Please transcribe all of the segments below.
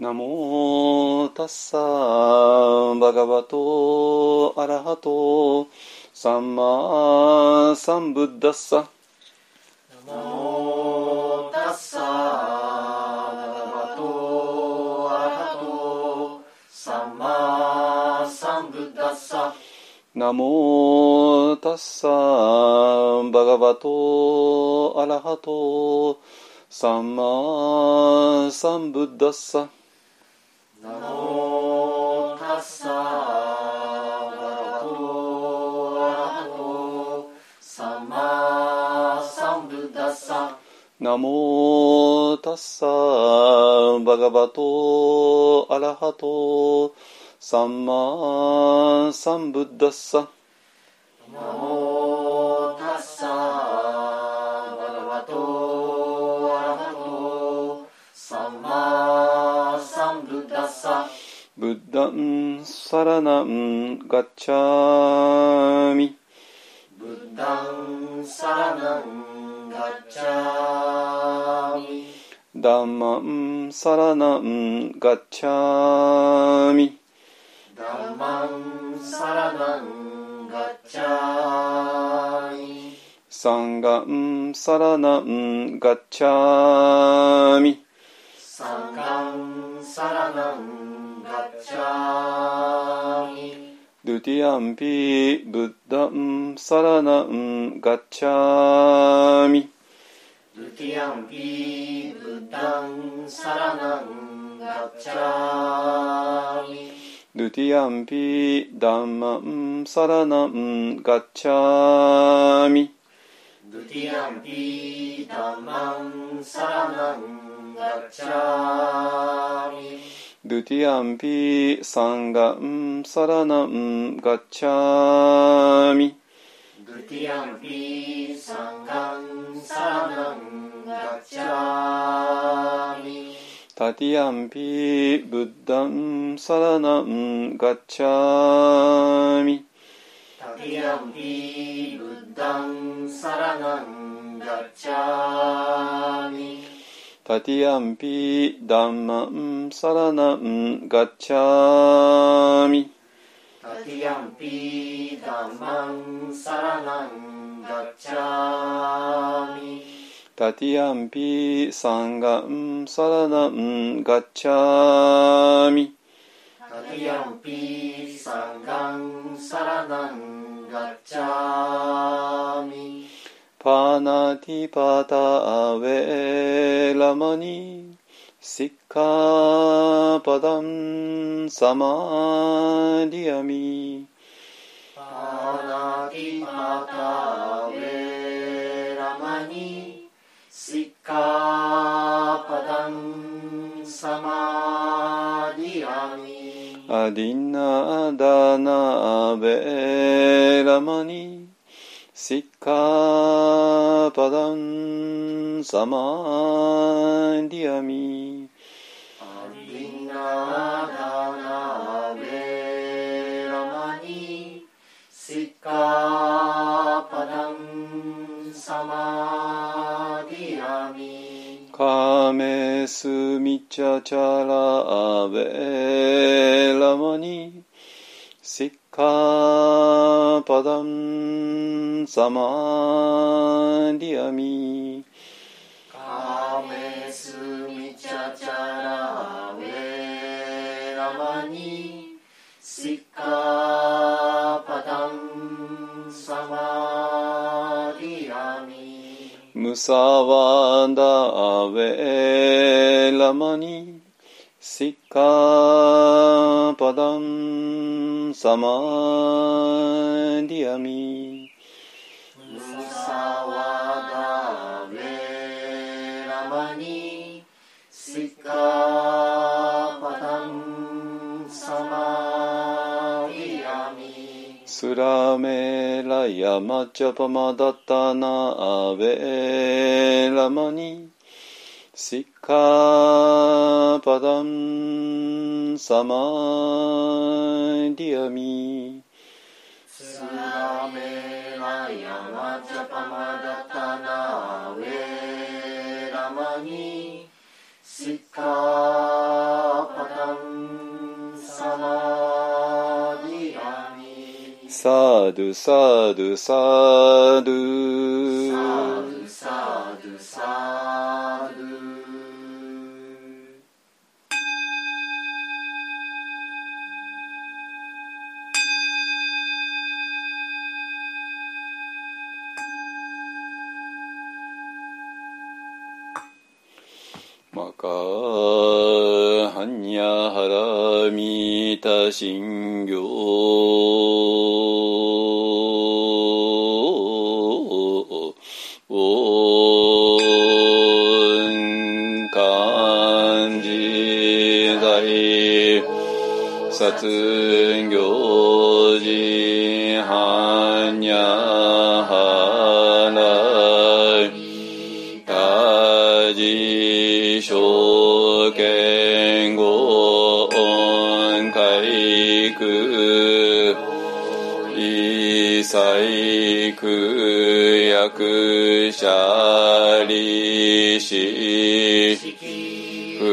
ナモタッサーバガバトアラハトサンマサンブッダッサナモタッサーバガバトアラハトサンマサンブッダッサナモタッサーバガバトアラハトサンマサンブッダッサナモタッサーバガバトアラハトサンマサンブッダッサ。ナモブッダンサラナンガッチャミ。ブッダンサラナンガッチャミ。ダンマンサラナンガッチャミ。ダンマンサラナンガッチャミ。サンガンサラナンガッチャミ。サンガンサラナンガッチャミドゥティアンピブッダンサラナンガッチャミドゥティアンピブッダンサラナンガッチャミドゥティアンピダンマンサラナンガッチャミドゥティアンピダンマンサラナンガッチャミドゥティアンピサンガンサラナンガッチャミドゥティアンピサンガンサラナンガッチャミタティアンピブッダンサラナンガッチャミタティアンピブッダンサラナンガッチャミタティアンピダンマンサラナンガッチャミタティアンピダンマンサラナンガッチャミタティアンピサンガンサラナンガッチャミタティアンピサンガンサラナンガッチャミパナティパタアウェラマニシッカパダンサマディアミパナティパタウェラマニシッカパダンサマディアミアディナダナベラマニカパダンサマディアミアディナダナベラマニシッカパダンサマディアミカメスミチャチャラベラマニシッカパダンサマディアミカメスミチャチャラウェラマニシッカパダンサマディアミムサワダベラマニシッカパダンサマディアミムサワダベラマニ。シッカパダンサマディアミスラメラヤマチャパマダタナベラマニ Sikkhapadam samadhiyami Surame layamata pamadatana veramani Sikkhapadam samadhiyami Sadhu, sadhu, sadhu Sadhu, sadhu, sadhu かはんやはらみたしんぎょう。おかんじざいさつぎょうじはん一言語音回句一切句役者理子不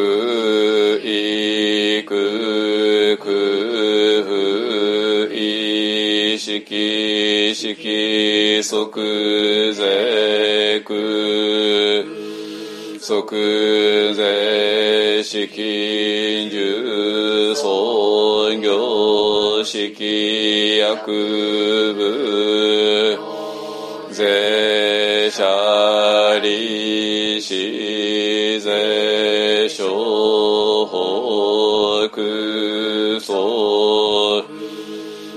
意句句不意識識即是句即是資金重創業式薬部是者利子是商法空想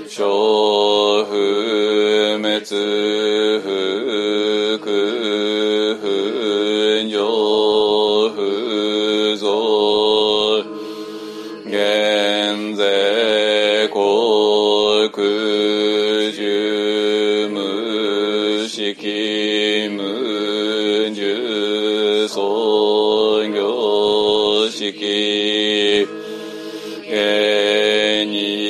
小不滅しき、永に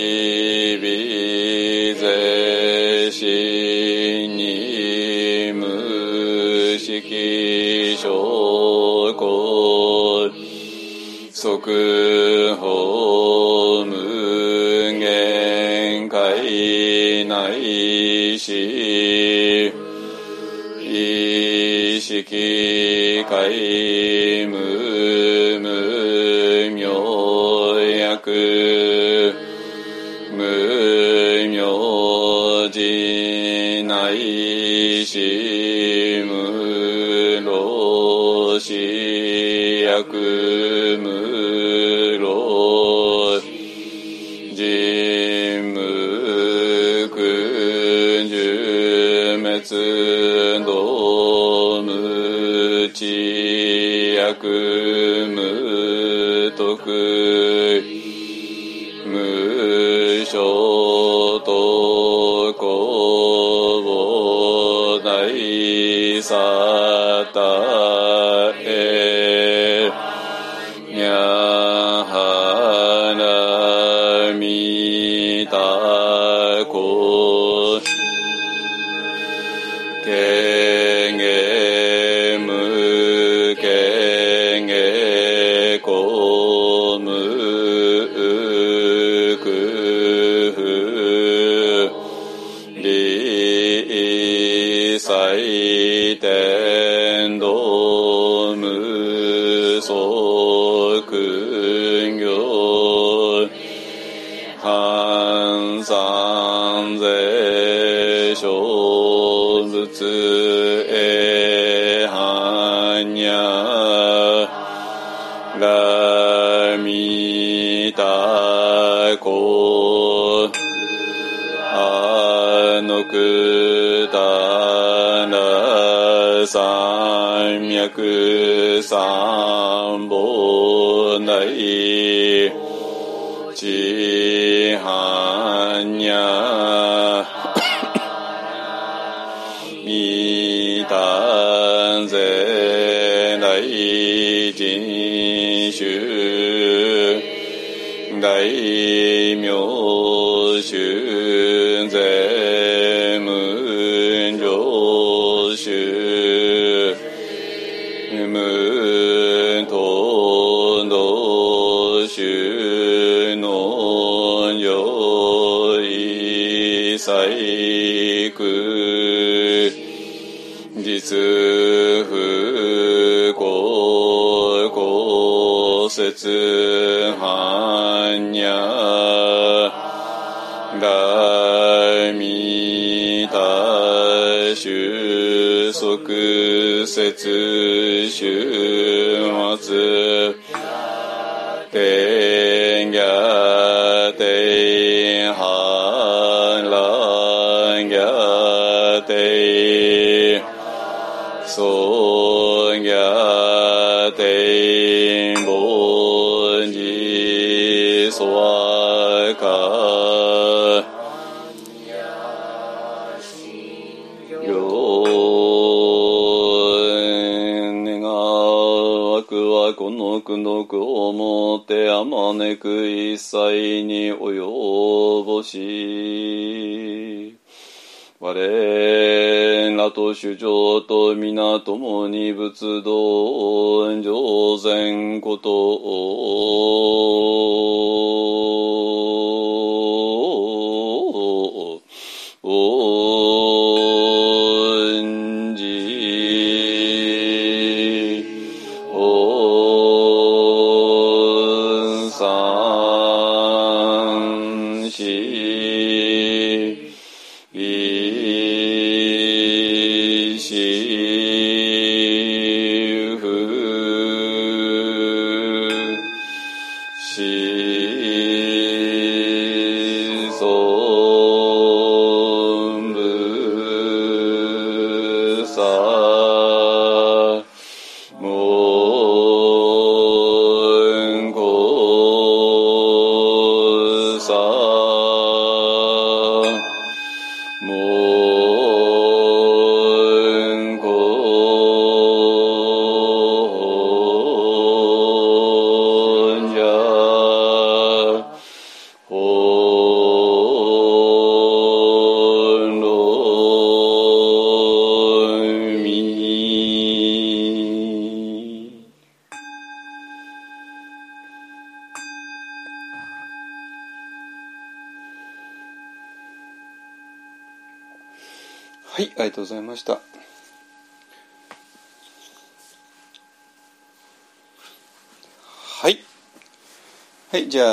我と主張と皆共に仏道上善こと。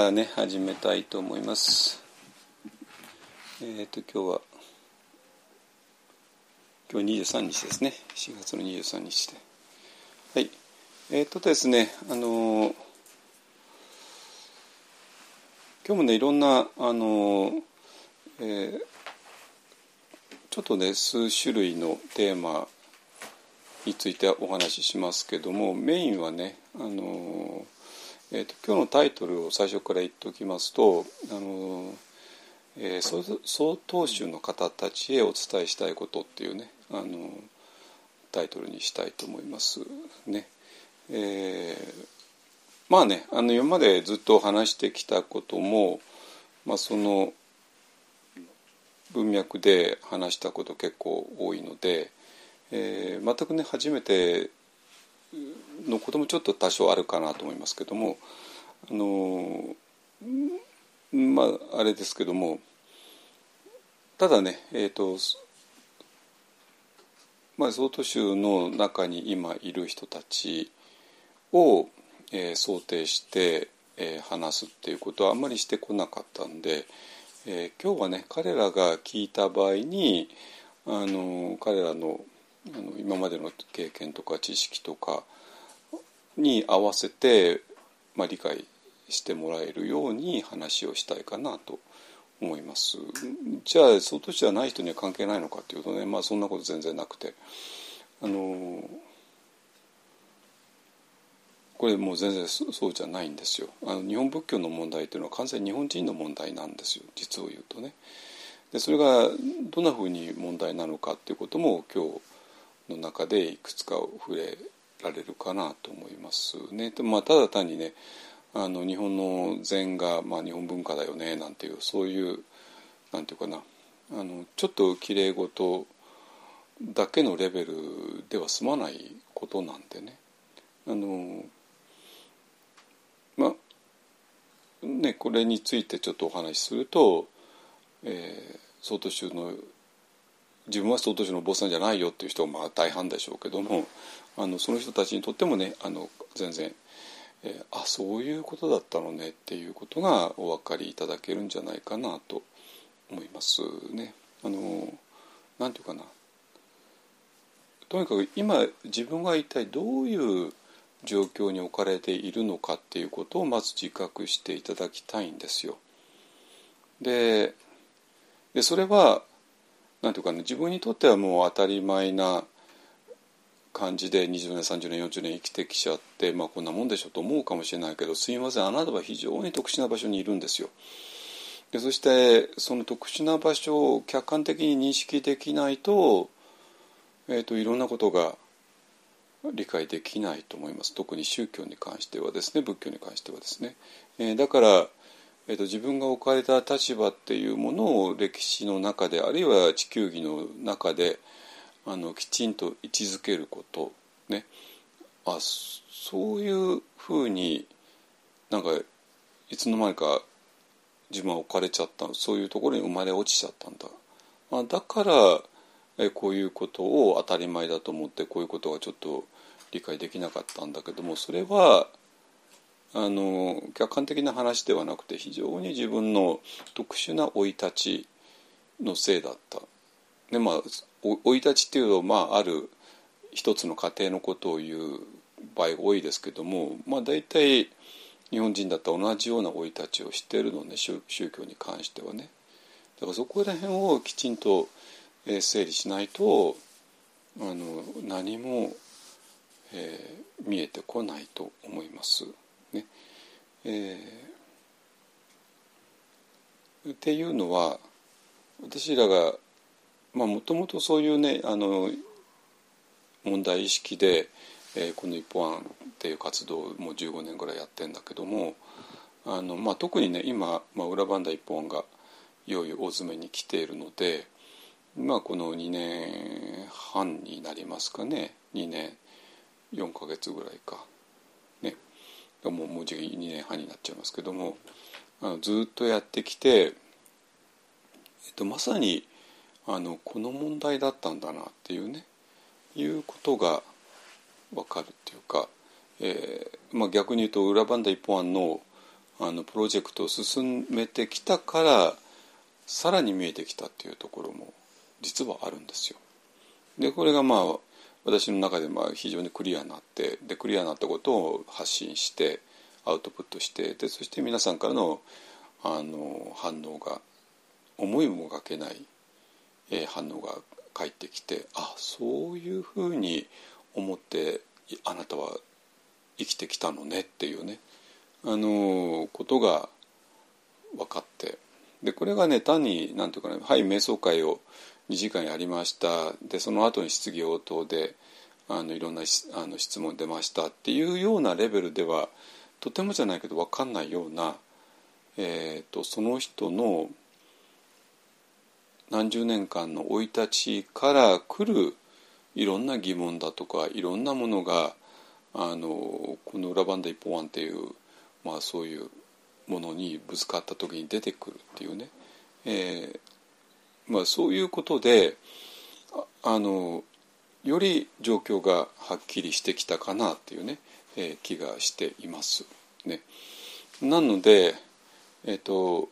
はい、じゃあね、始めたいと思います。えっ、と、今日は、今日23日ですね。4月の23日で。はい。えっ、とですね、あの今日もね、いろんな、あのえーちょっとね数種類のテーマについてお話ししますけどもメインはねあの、えーと今日のタイトルを最初から言っておきますとあの、えー総総統集の方たちへお伝えしたいことっていうねあのタイトルにしたいと思いますね。えーまあねあの今までずっと話してきたことも、まあ、その文脈で話したこと結構多いので、えー全くね初めてのこともちょっと多少あるかなと思いますけどもあのまああれですけどもただねえっ、とまあ総統集の中に今いる人たちを、えー想定して、えー話すっていうことはあんまりしてこなかったんで、えー今日はね彼らが聞いた場合にあの彼らのあの今までの経験とか知識とかに合わせて、まあ、理解してもらえるように話をしたいかなと思います。じゃあ相当じゃない人には関係ないのかっていうとね、まあ、そんなこと全然なくて。あのこれもう全然そうじゃないんですよ。あの日本仏教の問題っていうのは完全に日本人の問題なんですよ。実を言うとね。でそれがどんなふうに問題なのかっていうことも今日の中でいくつか触れられるかなと思いますね。まあ、ただ単にねあの日本の禅が、まあ、日本文化だよねなんていうそういうなんていうかなあのちょっときれい事だけのレベルでは済まないことなんでね。あのまあねこれについてちょっとお話しすると、えー、総統集の自分は総統市のお坊さんじゃないよっていう人はまあ大半でしょうけどもあのその人たちにとってもねあの全然、えー、あそういうことだったのねっていうことがお分かりいただけるんじゃないかなと思いますね。あのなんていうかなとにかく今自分が一体どういう状況に置かれているのかっていうことをまず自覚していただきたいんですよ。ででそれはなんていうかね自分にとってはもう当たり前な感じで20年30年40年生きてきちゃってまあこんなもんでしょと思うかもしれないけどすいませんあなたは非常に特殊な場所にいるんですよ。でそしてその特殊な場所を客観的に認識できないと,、えーと、いろんなことが理解できないと思います特に宗教に関してはですね仏教に関してはですね。えー、だからえーと、自分が置かれた立場っていうものを歴史の中であるいは地球儀の中であのきちんと位置づけることね。あそういうふうになんかいつの間にか自分は置かれちゃったそういうところに生まれ落ちちゃったんだ、まあ、だからえこういうことを当たり前だと思ってこういうことがちょっと理解できなかったんだけどもそれはあの客観的な話ではなくて非常に自分の特殊な生い立ちのせいだった。でまあ生い立ちっていうと、まあ、ある一つの家庭のことを言う場合が多いですけども、まあ、大体日本人だったら同じような生い立ちをしてるのね宗教に関してはね。だからそこら辺をきちんと整理しないとあの何も、えー、見えてこないと思います。えー、っていうのは私らがもともとそういうねあの問題意識で、えー、この一本案っていう活動をもう15年ぐらいやってんだけどもあの、まあ、特にね今、まあ、裏バンダ一本案がいよいよ大詰めに来ているので、まあ、この2年半になりますかね2年4か月ぐらいか。もうもう2年半になっちゃいますけどもあのずっとやってきて、えっと、まさにあのこの問題だったんだなっていうねいうことが分かるっていうか、えーまあ、逆に言うと裏バンダ一本案のあのプロジェクトを進めてきたからさらに見えてきたっていうところも実はあるんですよ。でこれがまあ私の中でまあ非常にクリアになってでクリアになったことを発信してアウトプットしてでそして皆さんからのあの反応が思いもがけない、え、反応が返ってきてあそういうふうに思ってあなたは生きてきたのねっていうねあのことが分かってでこれがね単に何ていうかねはい瞑想会を2時間やりました。でその後に質疑応答であのいろんなあの質問出ましたっていうようなレベルではとてもじゃないけど分かんないような、えーと、その人の何十年間の生い立ちから来るいろんな疑問だとかいろんなものがあのこの「裏バンダ一本案」っていう、まあ、そういうものにぶつかった時に出てくるっていうね、えー、まあ、そういうことであのより状況がはっきりしてきたかなっていうね、えー、気がしています。ね、なので、えーと、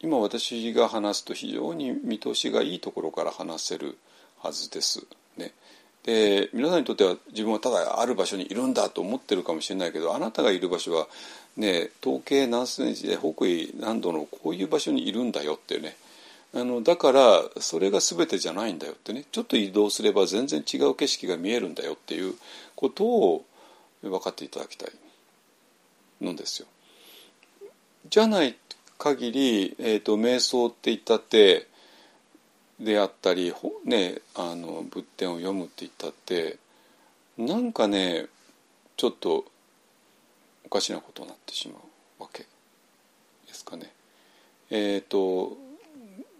今私が話すと非常に見通しがいいところから話せるはずです。ね、で皆さんにとっては自分はただある場所にいるんだと思ってるかもしれないけどあなたがいる場所は、ね、統計何センチで北緯何度のこういう場所にいるんだよっていうねあのだからそれが全てじゃないんだよってねちょっと移動すれば全然違う景色が見えるんだよっていうことを分かっていただきたいのですよ。じゃない限り、えーと、瞑想って言ったってであったり、ね、あの仏典を読むって言ったってなんかねちょっとおかしなことになってしまうわけですかね。えっ、ー、と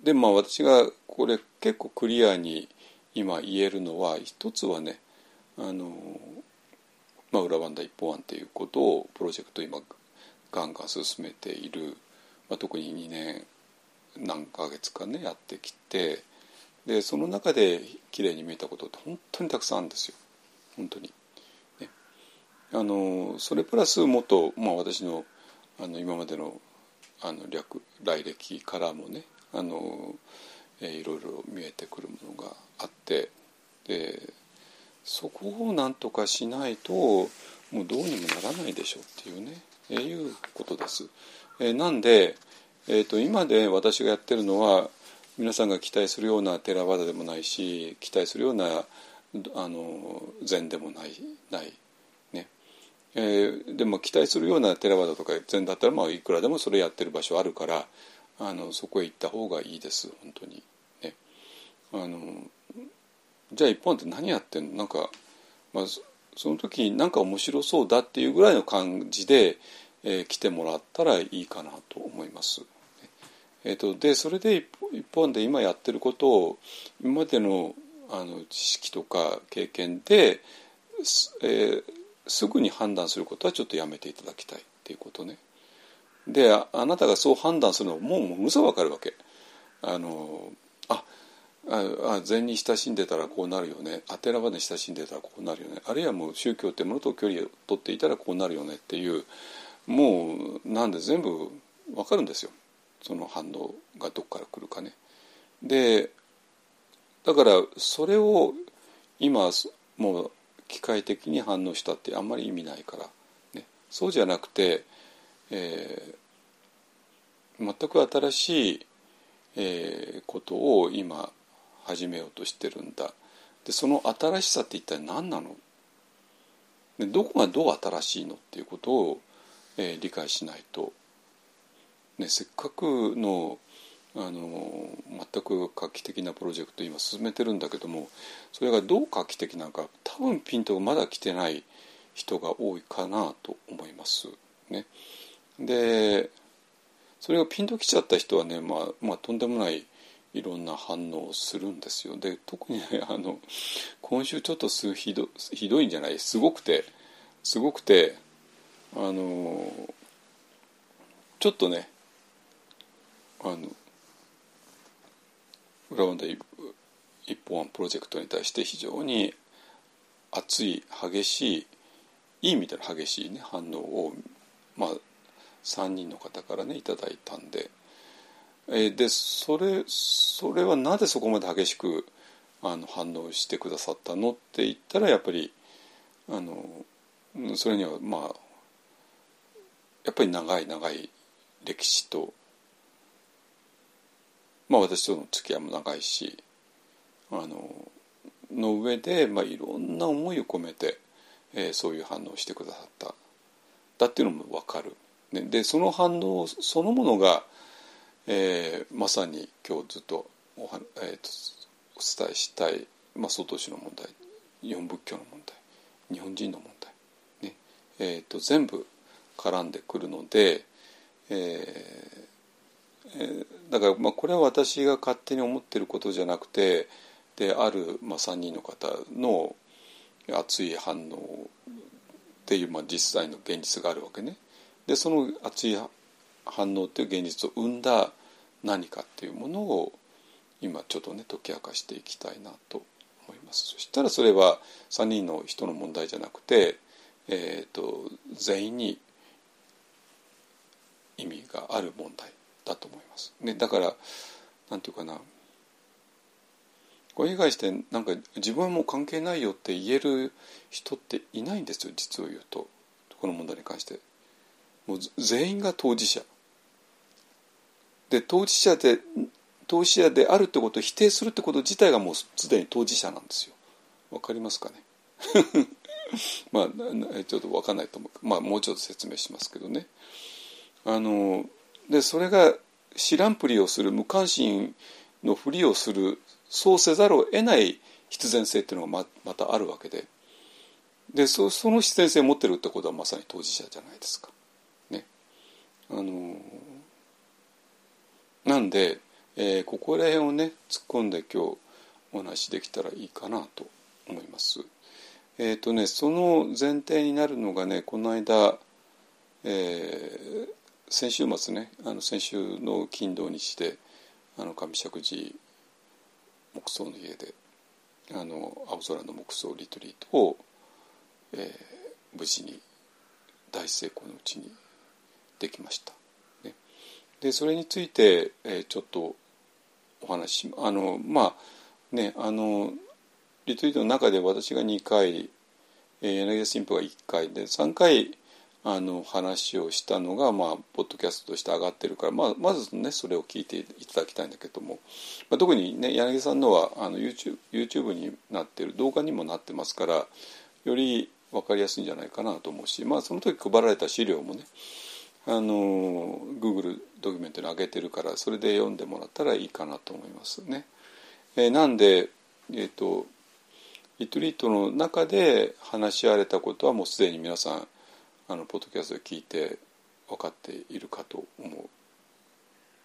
でまあ私がこれ結構クリアに今言えるのは一つはねあの、まあ、裏バンダ一本案っていうことをプロジェクト今ガンガン進めている、まあ、特に2年何ヶ月かねやってきてでその中で綺麗に見えたことって本当にたくさんあるんですよ本当に。ね、あのそれプラスもっと、まあ、私のあの今までのあの略来歴からもねあの、えー、いろいろ見えてくるものがあってでそこをなんとかしないともうどうにもならないでしょうっていうね、えー、いうことです。えー、なんで、えーと、今で私がやってるのは皆さんが期待するようなテラワダでもないし期待するようなあの禅でもないないね、えー、でも期待するようなテラワダとか禅だったらまあいくらでもそれやってる場所あるからあのそこへ行った方がいいです本当にねあのじゃあ一本って何やってんの？なんか、まあ、その時なんか面白そうだっていうぐらいの感じで、えー、来てもらったらいいかなと思います。えーと、でそれで一本で今やってることを今までのあの知識とか経験で、えー、すぐに判断することはちょっとやめていただきたいっていうことね。であなたがそう判断するのももうむさわかるわけ。あのああ禅に親しんでたらこうなるよねアテラバに親しんでたらこうなるよねあるいはもう宗教ってものと距離を取っていたらこうなるよねっていうもうなんで全部わかるんですよその反応がどこから来るかね。でだからそれを今もう機械的に反応したってあんまり意味ないから、ね、そうじゃなくて、えー、全く新しい、えー、ことを今始めようとしてるんだ。でその新しさって一体何なの？でどこがどう新しいのっていうことを、えー、理解しないと、ね、せっかくのあの全く画期的なプロジェクト今進めてるんだけどもそれがどう画期的なのか多分ピントがまだ来てない人が多いかなと思います。ね、でそれがピンときちゃった人はね、まあ、まあとんでもないいろんな反応をするんですよ。で特にね あの今週ちょっとすひどひどいんじゃない？すごくてすごくてあのちょっとねあの裏ワンダ一本プロジェクトに対して非常に熱い激しいいい意味での激しい、ね、反応を、まあ、3人の方からねいただいたんで。えでそれそれはなぜそこまで激しくあの反応してくださったのって言ったらやっぱりあのそれにはまあやっぱり長い長い歴史とまあ私との付き合いも長いしあのの上で、まあ、いろんな思いを込めて、えー、そういう反応をしてくださっただっていうのも分かる。ね、でその反応そのものがえー、まさに今日ずっとお,、えーと、お伝えしたい、まあ、外市の問題日本仏教の問題日本人の問題、ねえーと、全部絡んでくるので、えー、だからまあこれは私が勝手に思ってることじゃなくてである、まあ、3人の方の熱い反応っていう、まあ、実際の現実があるわけね。でその熱い反応っていう現実を生んだ何かっていうものを今ちょっとね解き明かしていきたいなと思います。そしたらそれは3人の人の問題じゃなくて、えーと、全員に意味がある問題だと思います。ね、だからなんていうかなこれに関してなんか自分はもう関係ないよって言える人っていないんですよ実を言うとこの問題に関して。もう全員が当事者で当事者で当事者であるってことを否定するってこと自体がもうすでに当事者なんですよ。わかりますかね？まあちょっと分かんないと思うまあもうちょっと説明しますけどね。あのでそれが知らんぷりをする無関心のふりをするそうせざるを得ない必然性っていうのがままたあるわけででそその必然性を持ってるってことはまさに当事者じゃないですか。あのなんで、えー、ここら辺をね突っ込んで今日お話しできたらいいかなと思います。えっ、ー、とねその前提になるのがねこの間、えー、先週末ねあの先週の金土日であの上石寺木葬の家であの青空の木葬リトリートを、えー、無事に大成功のうちにできました。ね、でそれについて、えー、ちょっとお話しあのまあねあのリトリートの中で私が2回、えー、柳田新婦が1回で3回あの話をしたのが、まあ、ポッドキャストとして上がってるから、まあ、まずねそれを聞いていただきたいんだけども、まあ、特にね柳さんのはあの YouTube, YouTube になってる動画にもなってますからより分かりやすいんじゃないかなと思うし、まあ、その時配られた資料もねあの Google ドキュメントに上げてるからそれで読んでもらったらいいかなと思いますね。えー、なんで、えーと、リトリートの中で話し合われたことはもうすでに皆さんあのポッドキャストで聞いて分かっているかと思う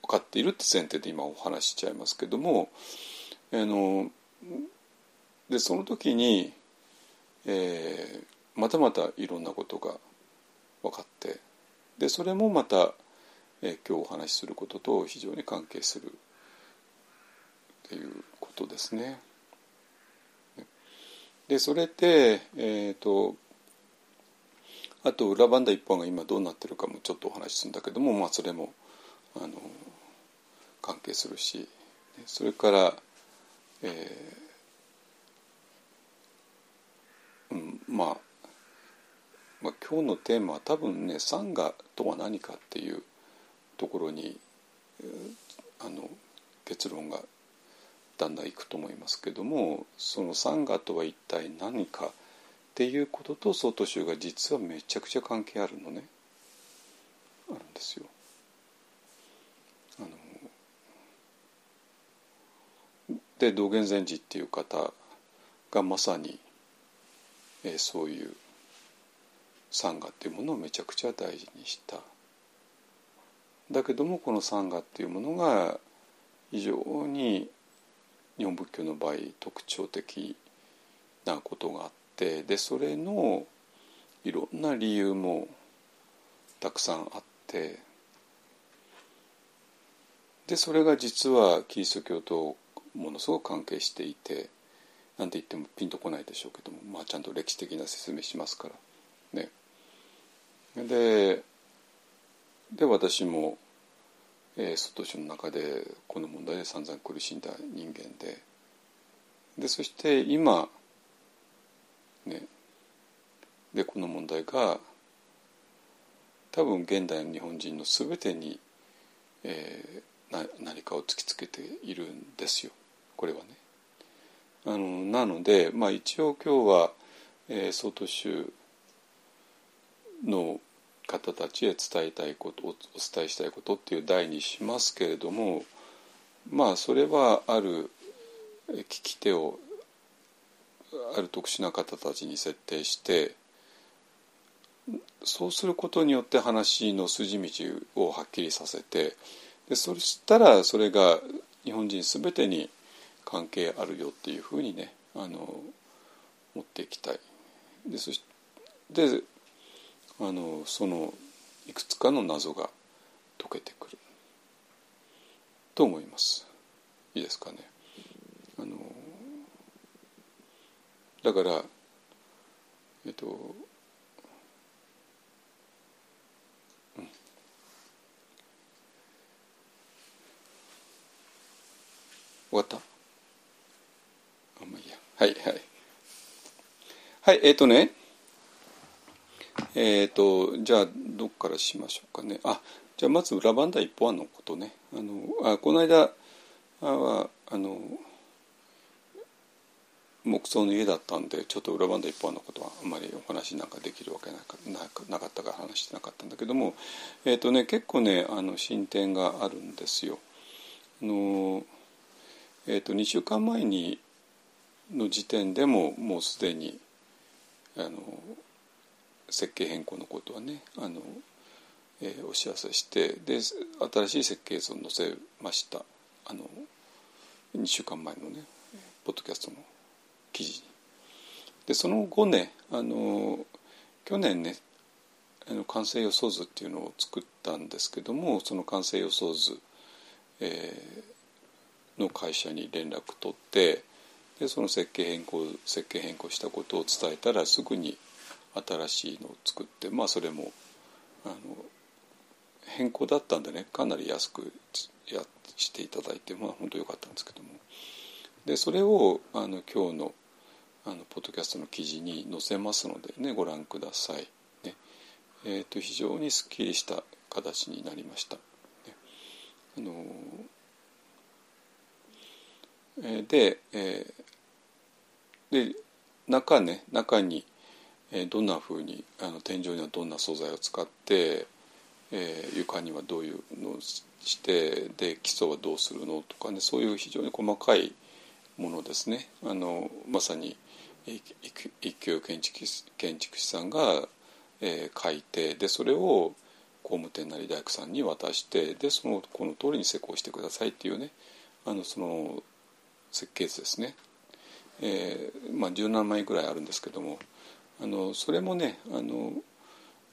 分かっているって前提で今お話ししちゃいますけどもあのでその時に、えー、またまたいろんなことが分かってでそれもまた、え、今日お話しすることと非常に関係するっていうことですね。でそれって、えーとあと裏バンダ一本が今どうなってるかもちょっとお話しするんだけども、まあ、それもあの関係するしそれから、えーうんまあ、まあ今日のテーマは多分ね「サンガとは何か」っていうところにあの結論がだんだんいくと思いますけどもそのサンガとは一体何かっていうことと曹洞宗が実はめちゃくちゃ関係あるのねあるんですよ。あので道元禅師っていう方がまさに、えー、そういうサンガっていうものをめちゃくちゃ大事にした。だけどもこのサンガっていうものが非常に日本仏教の場合特徴的なことがあってでそれのいろんな理由もたくさんあってでそれが実はキリスト教とものすごく関係していてなんて言ってもピンとこないでしょうけども、まあ、ちゃんと歴史的な説明しますからね。でで私も、えー、外書の中でこの問題で散々苦しんだ人間ででそして今ね、でこの問題が多分現代の日本人の全てに、えー、な何かを突きつけているんですよこれはね。あのなので、まあ、一応今日は、えー、総統宗の方たちへ伝えたいことお伝えしたいことっていう題にしますけれどもまあそれはある聞き手をある特殊な方たちに設定してそうすることによって話の筋道をはっきりさせてでそしたらそれが日本人全てに関係あるよっていうふうにねあの持っていきたい。でそしてあのそのいくつかの謎が解けてくる。と思います。いいですかね。あのだからえっと、うん、終わった？あんまあいいや。はいはい。はいえっ、ー、とねえっ、ー、とじゃあどっからしましょうかねあじゃあまず裏番台一本案のことねあのあこの間はあの木造の家だったんでちょっと裏番台一本のことはあんまりお話なんかできるわけなかなかったから話してなかったんだけども、えーとね、結構ねあの進展があるんですよ。あのえーと、2週間前にの時点でももうすでにあの設計変更のことはねあの、えー、お知らせしてで新しい設計図を載せました。あの2週間前のねポッドキャストの記事でその後ねあの去年ねあの完成予想図っていうのを作ったんですけどもその完成予想図、えの会社に連絡取ってでその設計変更設計変更したことを伝えたらすぐに新しいのを作ってまあそれもあの変更だったんでねかなり安くやしていただいてまあ本当良かったんですけどもでそれをあの今日のあのポッドキャストの記事に載せますのでねご覧ください。ねえーと、非常にすっきりした形になりました。ね、あのー、で,、えー、で中ね中に、え、どんなふうにあの天井にはどんな素材を使って、えー、床にはどういうのをしてで基礎はどうするのとかねそういう非常に細かいものですね。あのまさに一級建築建築士さんが、えー、書いてでそれを工務店なり大工さんに渡してでそのこの通りに施工してくださいっていうねあのその設計図ですね、えーまあ、17枚ぐらいあるんですけどもあのそれもねあの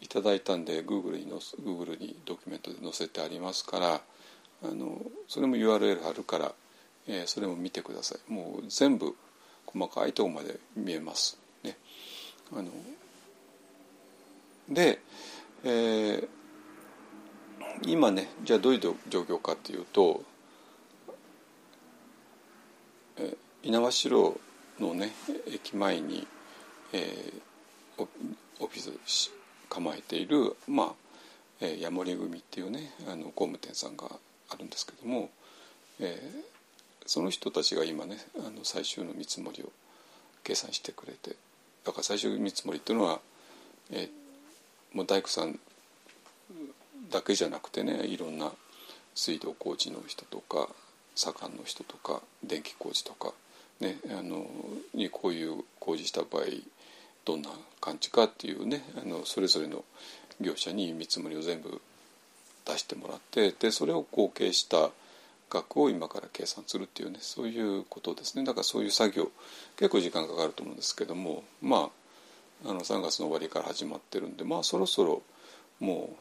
いただいたんで Google にの Google にドキュメントで載せてありますからあのそれも URL 貼るから、えー、それも見てくださいもう全部細かいとこまで見えます。ね、あので、えー、今ねじゃあどういう状況かっていうと、え、猪苗代のね駅前に、えー、オフィス構えている、まあえー、ヤモリ組っていうねあの工務店さんがあるんですけども、えー、その人たちが今ねあの最終の見積もりを計算してくれてだから最終見積もりっていうのは、えもう大工さんだけじゃなくてねいろんな水道工事の人とか左官の人とか電気工事とか、ね、あのにこういう工事した場合どんな感じかっていうねあのそれぞれの業者に見積もりを全部出してもらってでそれを合計した額を今から計算するっていうねそういうことですね。だからそういう作業結構時間かかると思うんですけどもまああの3月の終わりから始まってるんでまあそろそろも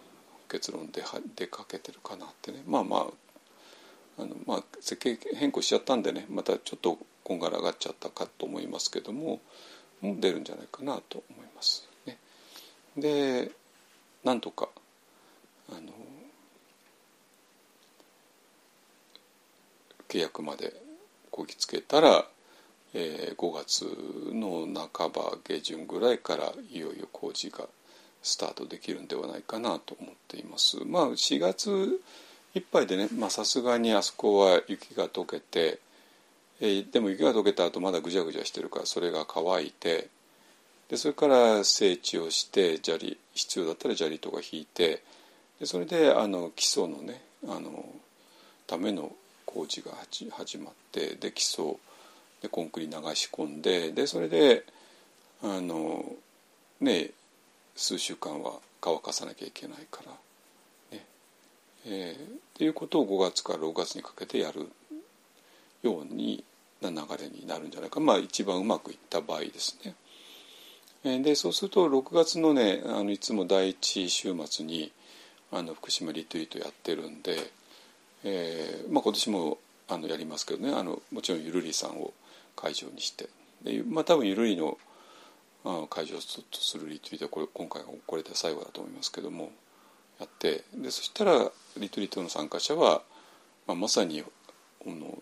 う結論で出かけてるかなってね。まあまああのまあ設計変更しちゃったんでねまたちょっとこんがらがっちゃったかと思いますけどもも出るんじゃないかなと思います。ね、でなんとかあの契約までこぎつけたら、えー、5月の半ば下旬ぐらいからいよいよ工事がスタートできるんではないかなと思っています。まあ4月いっぱいでねさすがにあそこは雪が溶けて、え、でも雪が溶けた後まだぐじゃぐじゃしてるからそれが乾いてでそれから整地をして砂利必要だったら砂利とか引いてでそれであの基礎のねあのための工事が始まってで基礎でコンクリ流し込んででそれであのね数週間は乾かさなきゃいけないからね。えー、っていうことを5月から6月にかけてやる。ようにな流れになるんじゃないか。まあ一番うまくいった場合ですね。でそうすると6月のねあのいつも第1週末にあの福島リトリートやってるんでえーまあ、今年もあのやりますけどね。あのもちろんゆるりさんを会場にして。で、まあ、多分ゆるりのあ会場とするリトリートはこれ今回がこれで最後だと思いますけどもやって。でそしたらリトリートの参加者は、まあ、まさにこの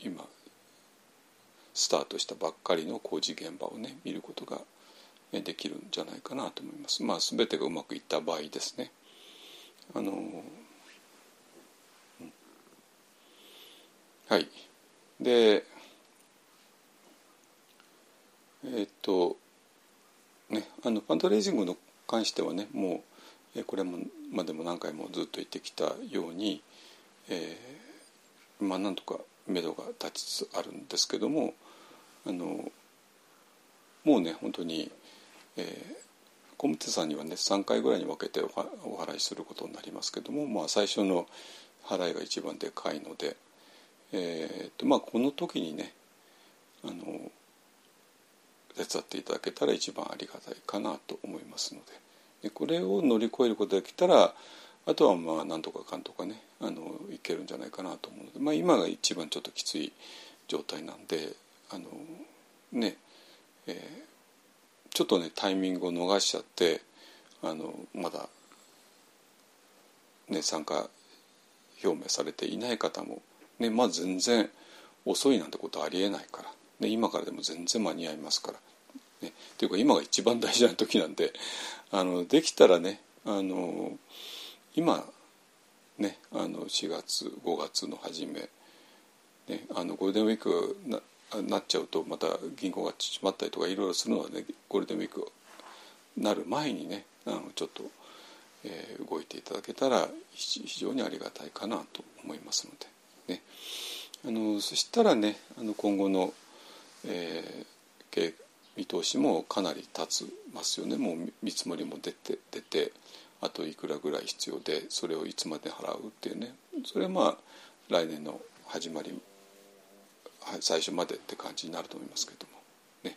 今スタートしたばっかりの工事現場をね見ることができるんじゃないかなと思います。まあ、全てがうまくいった場合ですね。あのはいでえー、っとねあのファンドレイジングの関してはねもうこれもまでも何回もずっと言ってきたように、えー、まあなんとか目処が立ちつつあるんですけどもあのもうね本当に、えー、コムテさんにはね3回ぐらいに分けてお払いすることになりますけども、まあ、最初の払いが一番でかいので。えーとまあ、この時にねあの手伝っていただけたら一番ありがたいかなと思いますのででこれを乗り越えることができたらあとはまあなんとかかんとかねあのいけるんじゃないかなと思うので、まあ、今が一番ちょっときつい状態なんであのね、えー、ちょっとねタイミングを逃しちゃってあのまだ、ね、参加表明されていない方も、ねまあ、全然遅いなんてことありえないから、ね、今からでも全然間に合いますから。ね、っていうか今が一番大事な時なんであのできたらねあの今ねあの4月5月の初め、ね、あのゴールデンウィークななっちゃうとまた銀行が縮まったりとかいろいろするのはねゴールデンウィークなる前にねあのちょっと、えー、動いていただけたら非常にありがたいかなと思いますので、ね、あのそしたらねあの今後の、えー、見通しもかなり立つますよね。もう見積もりも出て出てあといくらぐらい必要でそれをいつまで払うっていうね。それはまあ来年の始まり最初までって感じになると思いますけども。ね。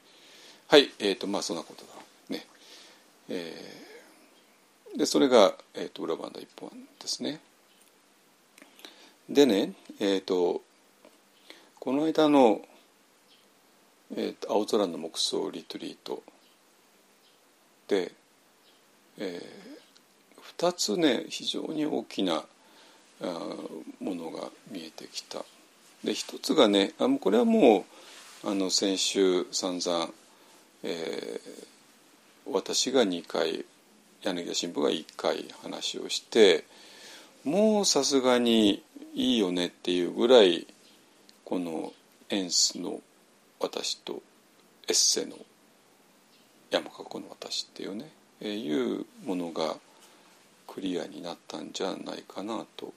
はいえーとまあそんなことだね。えー、でそれが、えーと、裏番台一本ですね。でねえっ、ー、とこの間の、えーと、青空の木葬リトリートで、えー、2つね非常に大きなものが見えてきた。で一つがねあこれはもうあの先週散々、えー、私が2回柳田新聞が1回話をしてもうさすがにいいよねっていうぐらいこのエンスの私とエッセの山かこの私っていうね、えー、いうものがクリアになったんじゃないかなと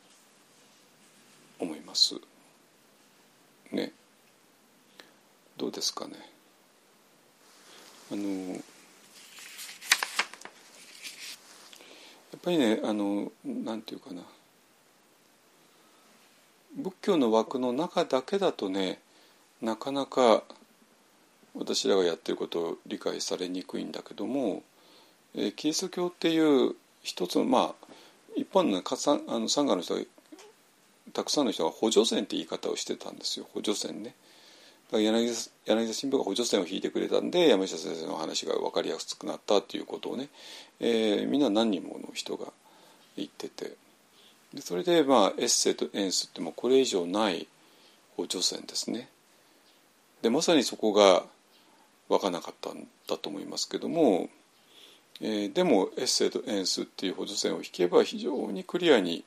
思います。ね。どうですかね。あのやっぱりねあのなんていうかな。仏教の枠の中だけだとねなかなか私らがやってることを理解されにくいんだけども、え、キリスト教っていう一つまあ一般の,、ね、あのサンガの人がたくさんの人が補助線って言い方をしてたんですよ補助線ね。だから柳柳田新聞が補助線を引いてくれたんで山下先生の話が分かりやすくなったっていうことをね、えー、みんな何人もの人が言っててでそれでまあエッセイとエンスってもうこれ以上ない補助線ですね。でまさにそこが分からなかったんだと思いますけども、えー、でもエッセイとエンスっていう補助線を引けば非常にクリアに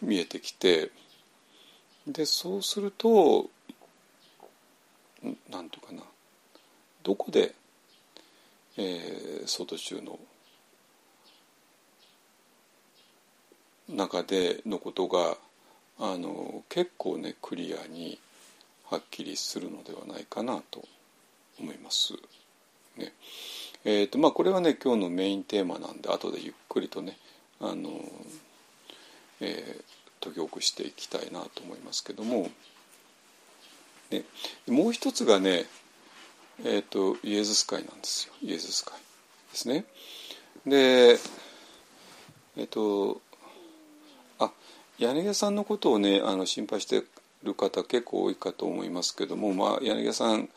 見えてきてでそうすると何とかなどこで、えー、外中の中でのことがあの結構ねクリアにはっきりするのではないかなと思います。ねえーとまあ、これはね今日のメインテーマなんで後でゆっくりとねあのえー、解き起こしていきたいなと思いますけども、ね、もう一つがね、えーと、イエズス会なんですよイエズス会ですね。でえっ、ー、とあ柳家さんのことをねあの心配してる方結構多いかと思いますけども、まあ、柳家さん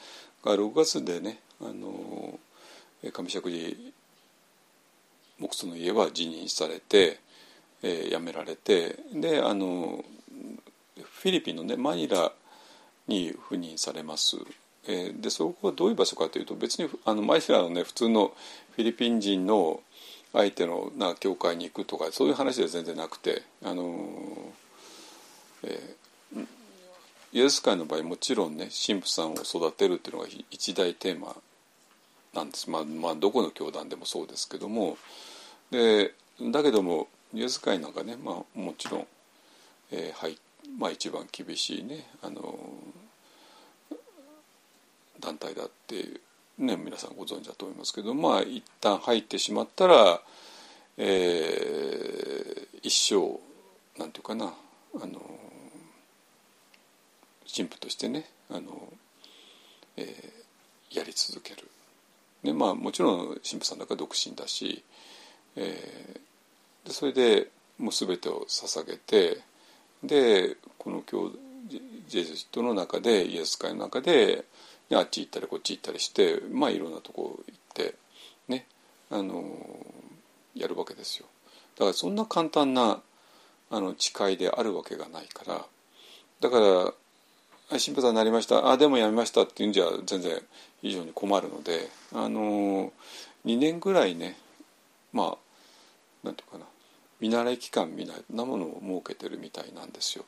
が6月でねあの上石寺木祖の家は辞任されてえー、辞められてであのフィリピンのねマニラに赴任されます。えー、でそこはどういう場所かというと別にあのマニラのね普通のフィリピン人の相手のな教会に行くとかそういう話では全然なくてあの、えー、イエス会の場合もちろんね神父さんを育てるっていうのが一大テーマなんです、まあ、まあどこの教団でもそうですけどもでだけどもニュース界なんかね、まあ、もちろん、えーはいまあ、一番厳しいねあの団体だってね皆さんご存知だと思いますけどまあ一旦入ってしまったら、えー、一生なんていうかなあの神父としてねあの、えー、やり続ける。ねまあ、もちろん神父さんだから独身だし、えーでそれでもう全てを捧げてでこの教ジェズトの中でイエス会の中であっち行ったりこっち行ったりしてまあいろんなとこ行ってねあのやるわけですよ。だからそんな簡単なあの誓いであるわけがないからだから「神父さんになりましたあでもやめました」っていうんじゃ全然非常に困るのであの2年ぐらいねまあなんていうかな見習い期間みたいなものを設けてるみたいなんですよ。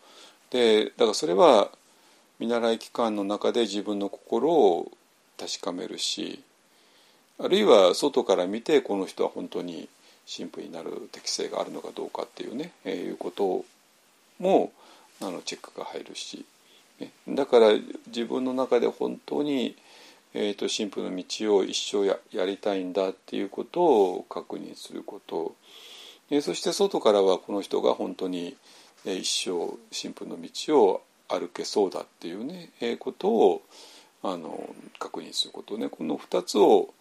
でだからそれは見習い期間の中で自分の心を確かめるしあるいは外から見てこの人は本当に神父になる適性があるのかどうかっていうね、えー、いうこともあのチェックが入るし、ね、だから自分の中で本当に、えーと、神父の道を一生ややりたいんだっていうことを確認すること、え、そして外からはこの人が本当に、え、一生神父の道を歩けそうだっていうね、えー、ことをあの確認することねこの2つを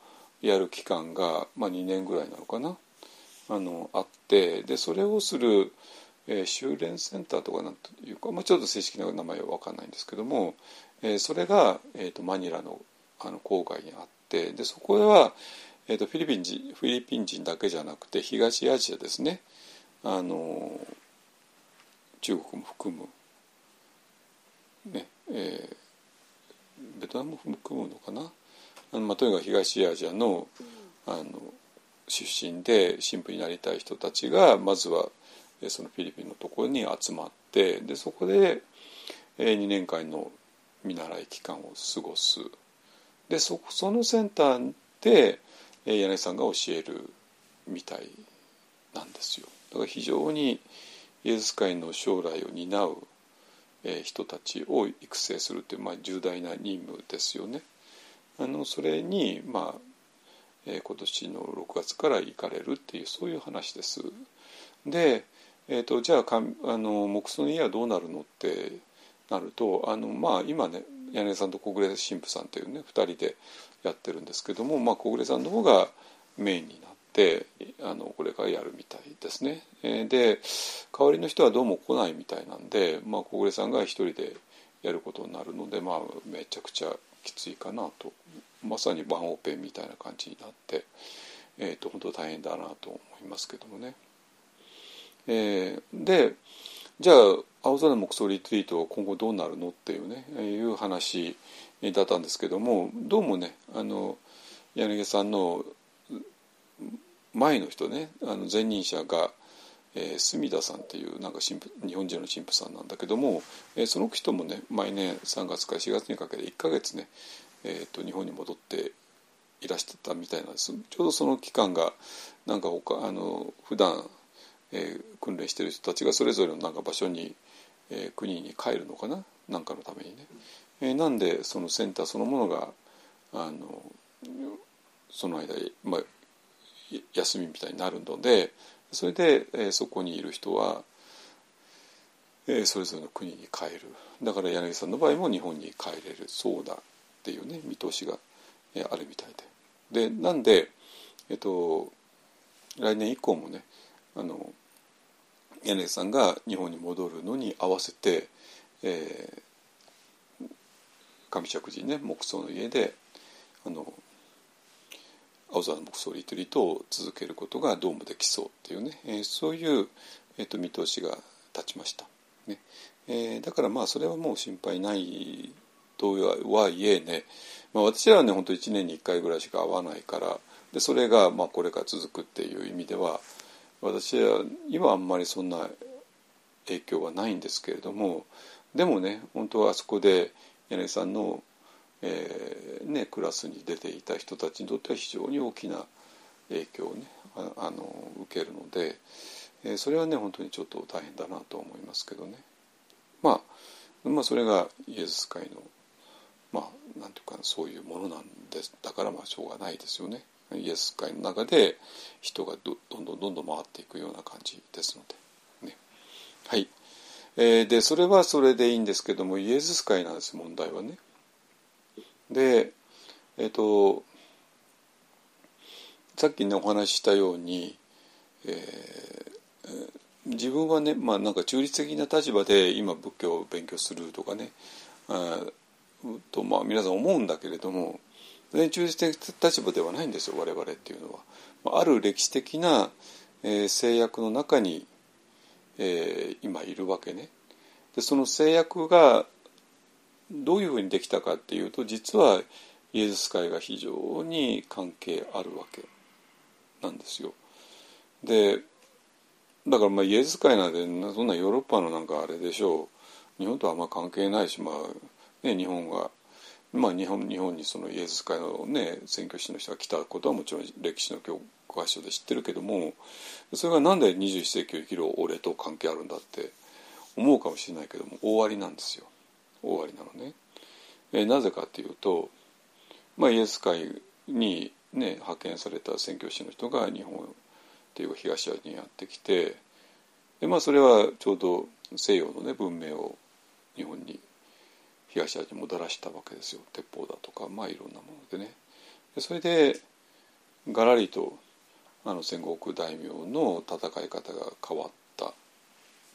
やる期間が、まあ、2年ぐらいなのかな。あのあってでそれをする、えー、修練センターとかなんというか、まあ、ちょっと正式な名前は分かんないんですけども、えー、それが、えーと、マニラのあの郊外にあってでそこは、えーと、フィリピン人フィリピン人だけじゃなくて東アジアですね。あの中国も含む、ねえー、ベトナムも含むのかな。あの、まあ、とにかく東アジアのあの出身で神父になりたい人たちがまずはそのフィリピンのところに集まってでそこで2年間の見習い期間を過ごす。でそそのセンターで柳さんが教えるみたいなんですよだから非常にイエズス会の将来を担う人たちを育成するという、まあ、重大な任務ですよね。あのそれに、まあ、え、今年の6月から行かれるっていうそういう話です。で、えーと、じゃあかあの木曽の家はどうなるのってなるとあの、まあ、今ね柳さんと小暮神父さんというね2人でやってるんですけども、まあ、小暮さんの方がメインになってあのこれからやるみたいですね。えー、で代わりの人はどうも来ないみたいなんで、まあ、小暮さんが一人でやることになるので、まあ、めちゃくちゃきついかなとまさにワンオペみたいな感じになって、えーと、本当大変だなと思いますけどもね。えー、でじゃあ青空木葬リツイートは今後どうなるのっていうねいう話だったんですけどもどうもねあの柳さんの前の人ねあの前任者が、えー、隅田さんっていうなんか神父日本人の神父さんなんだけども、えー、その人もね毎年3月から4月にかけて1か月ねえーと、日本に戻っていらしてたみたいなんです。ちょうどその期間がなんか他あの普段、えー、訓練してる人たちがそれぞれのなんか場所に、えー、国に帰るのかな？なんかのためにね、えー、なんでそのセンターそのものがあのその間、まあ、休みみたいになるのでそれで、えー、そこにいる人は、えー、それぞれの国に帰る。だから柳さんの場合も日本に帰れる。そうだっていうね見通しがえあるみたいで。でなんで、えっと、来年以降もねあの柳さんが日本に戻るのに合わせて、えー、上石寺ね木葬の家であの青空の木葬リトリートを続けることがどうもできそうっていうね、えー、そういう、えーと、見通しが立ちました。ねえー、だからまあそれはもう心配ないとはいえね、まあ、私らはね本当1年に1回ぐらいしか会わないからでそれがまあこれから続くっていう意味では私は今あんまりそんな影響はないんですけれどもでもね本当はあそこで柳さんの、えーね、クラスに出ていた人たちにとっては非常に大きな影響をねあの受けるので、えー、それはね本当にちょっと大変だなと思いますけどね。まあ、まあ、それがイエズス会のまあなんていうかそういうものなんですだからまあしょうがないですよねイエス会の中で人がどんどんどんどん回っていくような感じですので、ね、はい、えー、でそれはそれでいいんですけどもイエズス会なんです問題はね。でえっ、ー、とさっきねお話ししたように、えー、自分はね、まあ、なんか中立的な立場で今仏教を勉強するとかねあとまあ皆さん思うんだけれども全中立的立場ではないんですよ我々っていうのは。ある歴史的な、えー、制約の中に、えー、今いるわけね。でその制約がどういうふうにできたかっていうと実はイエズス会が非常に関係あるわけなんですよ。でだからまあイエズス会なんてそんなヨーロッパのなんかあれでしょう日本とはあんま関係ないしまあね日本がまあ日本日本にそのイエズス会のね宣教師の人が来たことはもちろん歴史の教科書で知ってるけどもそれがなんで21世紀を生きる俺と関係あるんだって思うかもしれないけども大ありなんですよ大ありなのね。えなぜかっていうと、まあ、イエス会に、ね、派遣された宣教師の人が日本っていうか東アジアにやってきてで、まあ、それはちょうど西洋の、ね、文明を日本に東アジアにもたらしたわけですよ鉄砲だとかまあいろんなものでね。でそれでがらりとあの戦国大名の戦い方が変わった。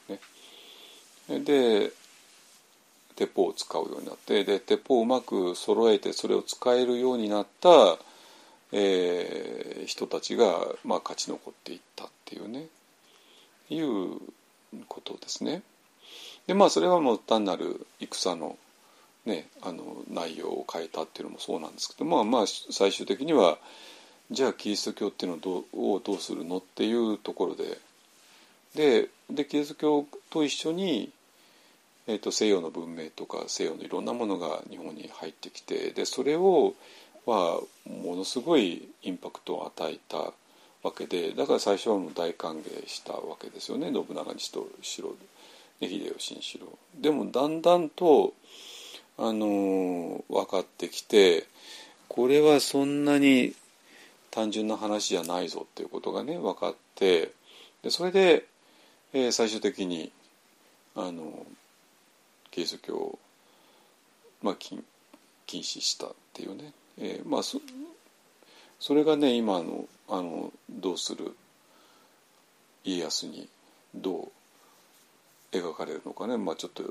ね、で鉄砲を使うようになってで鉄砲をうまく揃えてそれを使えるようになった、えー、人たちが、まあ、勝ち残っていったっていうねいうことですね。でまあそれはもう単なる戦の,、ね、あの内容を変えたっていうのもそうなんですけどまあまあ最終的にはじゃあキリスト教っていうのをどうどうするのっていうところでででキリスト教と一緒にえーと、西洋の文明とか西洋のいろんなものが日本に入ってきてでそれをはものすごいインパクトを与えたわけでだから最初はもう大歓迎したわけですよね信長にしろ秀吉にしろ。でもだんだんと、あの、分かってきてこれはそんなに単純な話じゃないぞっていうことがね分かってでそれで、えー、最終的にあのキリスト教を、まあ、禁禁止したっていうね、えー、まあそそれがね今のあのどうする家康にどう描かれるのかね、まあ、ちょっと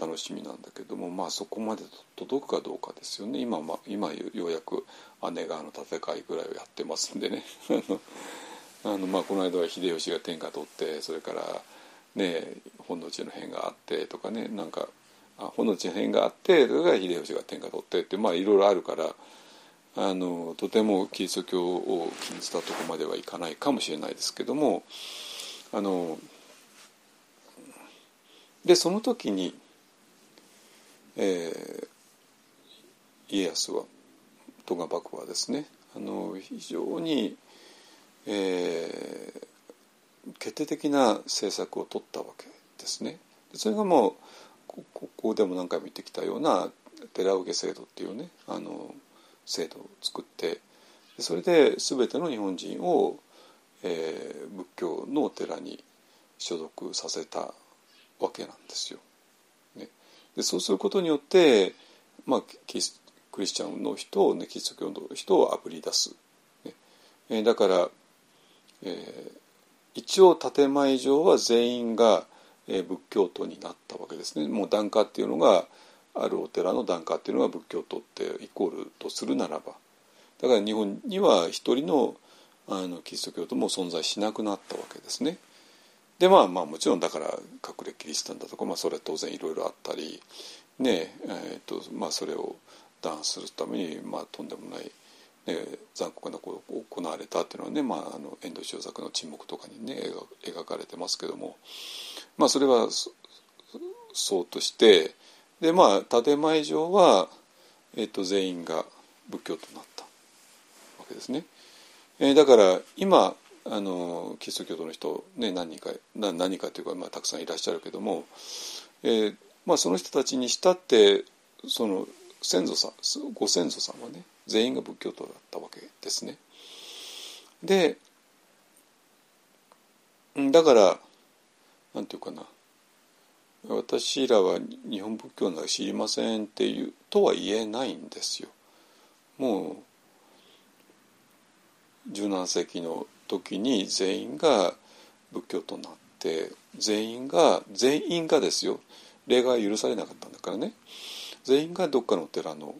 楽しみなんだけども、まあ、そこまで届くかどうかですよね。今,、まあ、今ようやく姉川の戦いぐらいをやってますんでね。あの、まあ、この間は秀吉が天下取ってそれからね本能寺の変があってとかねなんか本能寺の変があってそれから秀吉が天下取ってってまあいろいろあるからあのとてもキリスト教を禁じたとこまではいかないかもしれないですけどもあのでその時に、えー、家康は戸賀幕府はですねあの非常に、えー、決定的な政策を取ったわけですね。それがもうここでも何回も言ってきたような寺受け制度っていうねあの制度を作ってそれで全ての日本人を、えー、仏教のお寺に所属させたわけなんですよ。でそうすることによって、まあ、キスクリスチャンの人を、ね、キリスト教の人をあぶり出す。ねえー、だから、えー、一応建前上は全員がえ仏教徒になったわけですね。もう檀家っていうのがあるお寺の檀家っていうのが仏教徒ってイコールとするならばだから日本には一人のあのキリスト教徒も存在しなくなったわけですね。でまあまあもちろんだから隠れキリシタンだとか、まあ、それは当然いろいろあったりねえーとまあ、それを断するために、まあ、とんでもない、ね、残酷なことが行われたっていうのはね、まあ、あの遠藤周作の沈黙とかにね描かれてますけどもまあそれはそうとしてでまあ建前上は、えー、と全員が仏教となったわけですね。えー、だから今あのキリスト教徒の人、ね、何人か何人かというか、まあ、たくさんいらっしゃるけども、えーまあ、その人たちにしたってその先祖さんご先祖さんはね全員が仏教徒だったわけですね。でだからなんていうかな私らは日本仏教なら知りませんっていうとは言えないんですよ。もう17世紀の時に全員が仏教となって全員が全員がですよ例外許されなかったんだからね全員がどっかのお寺の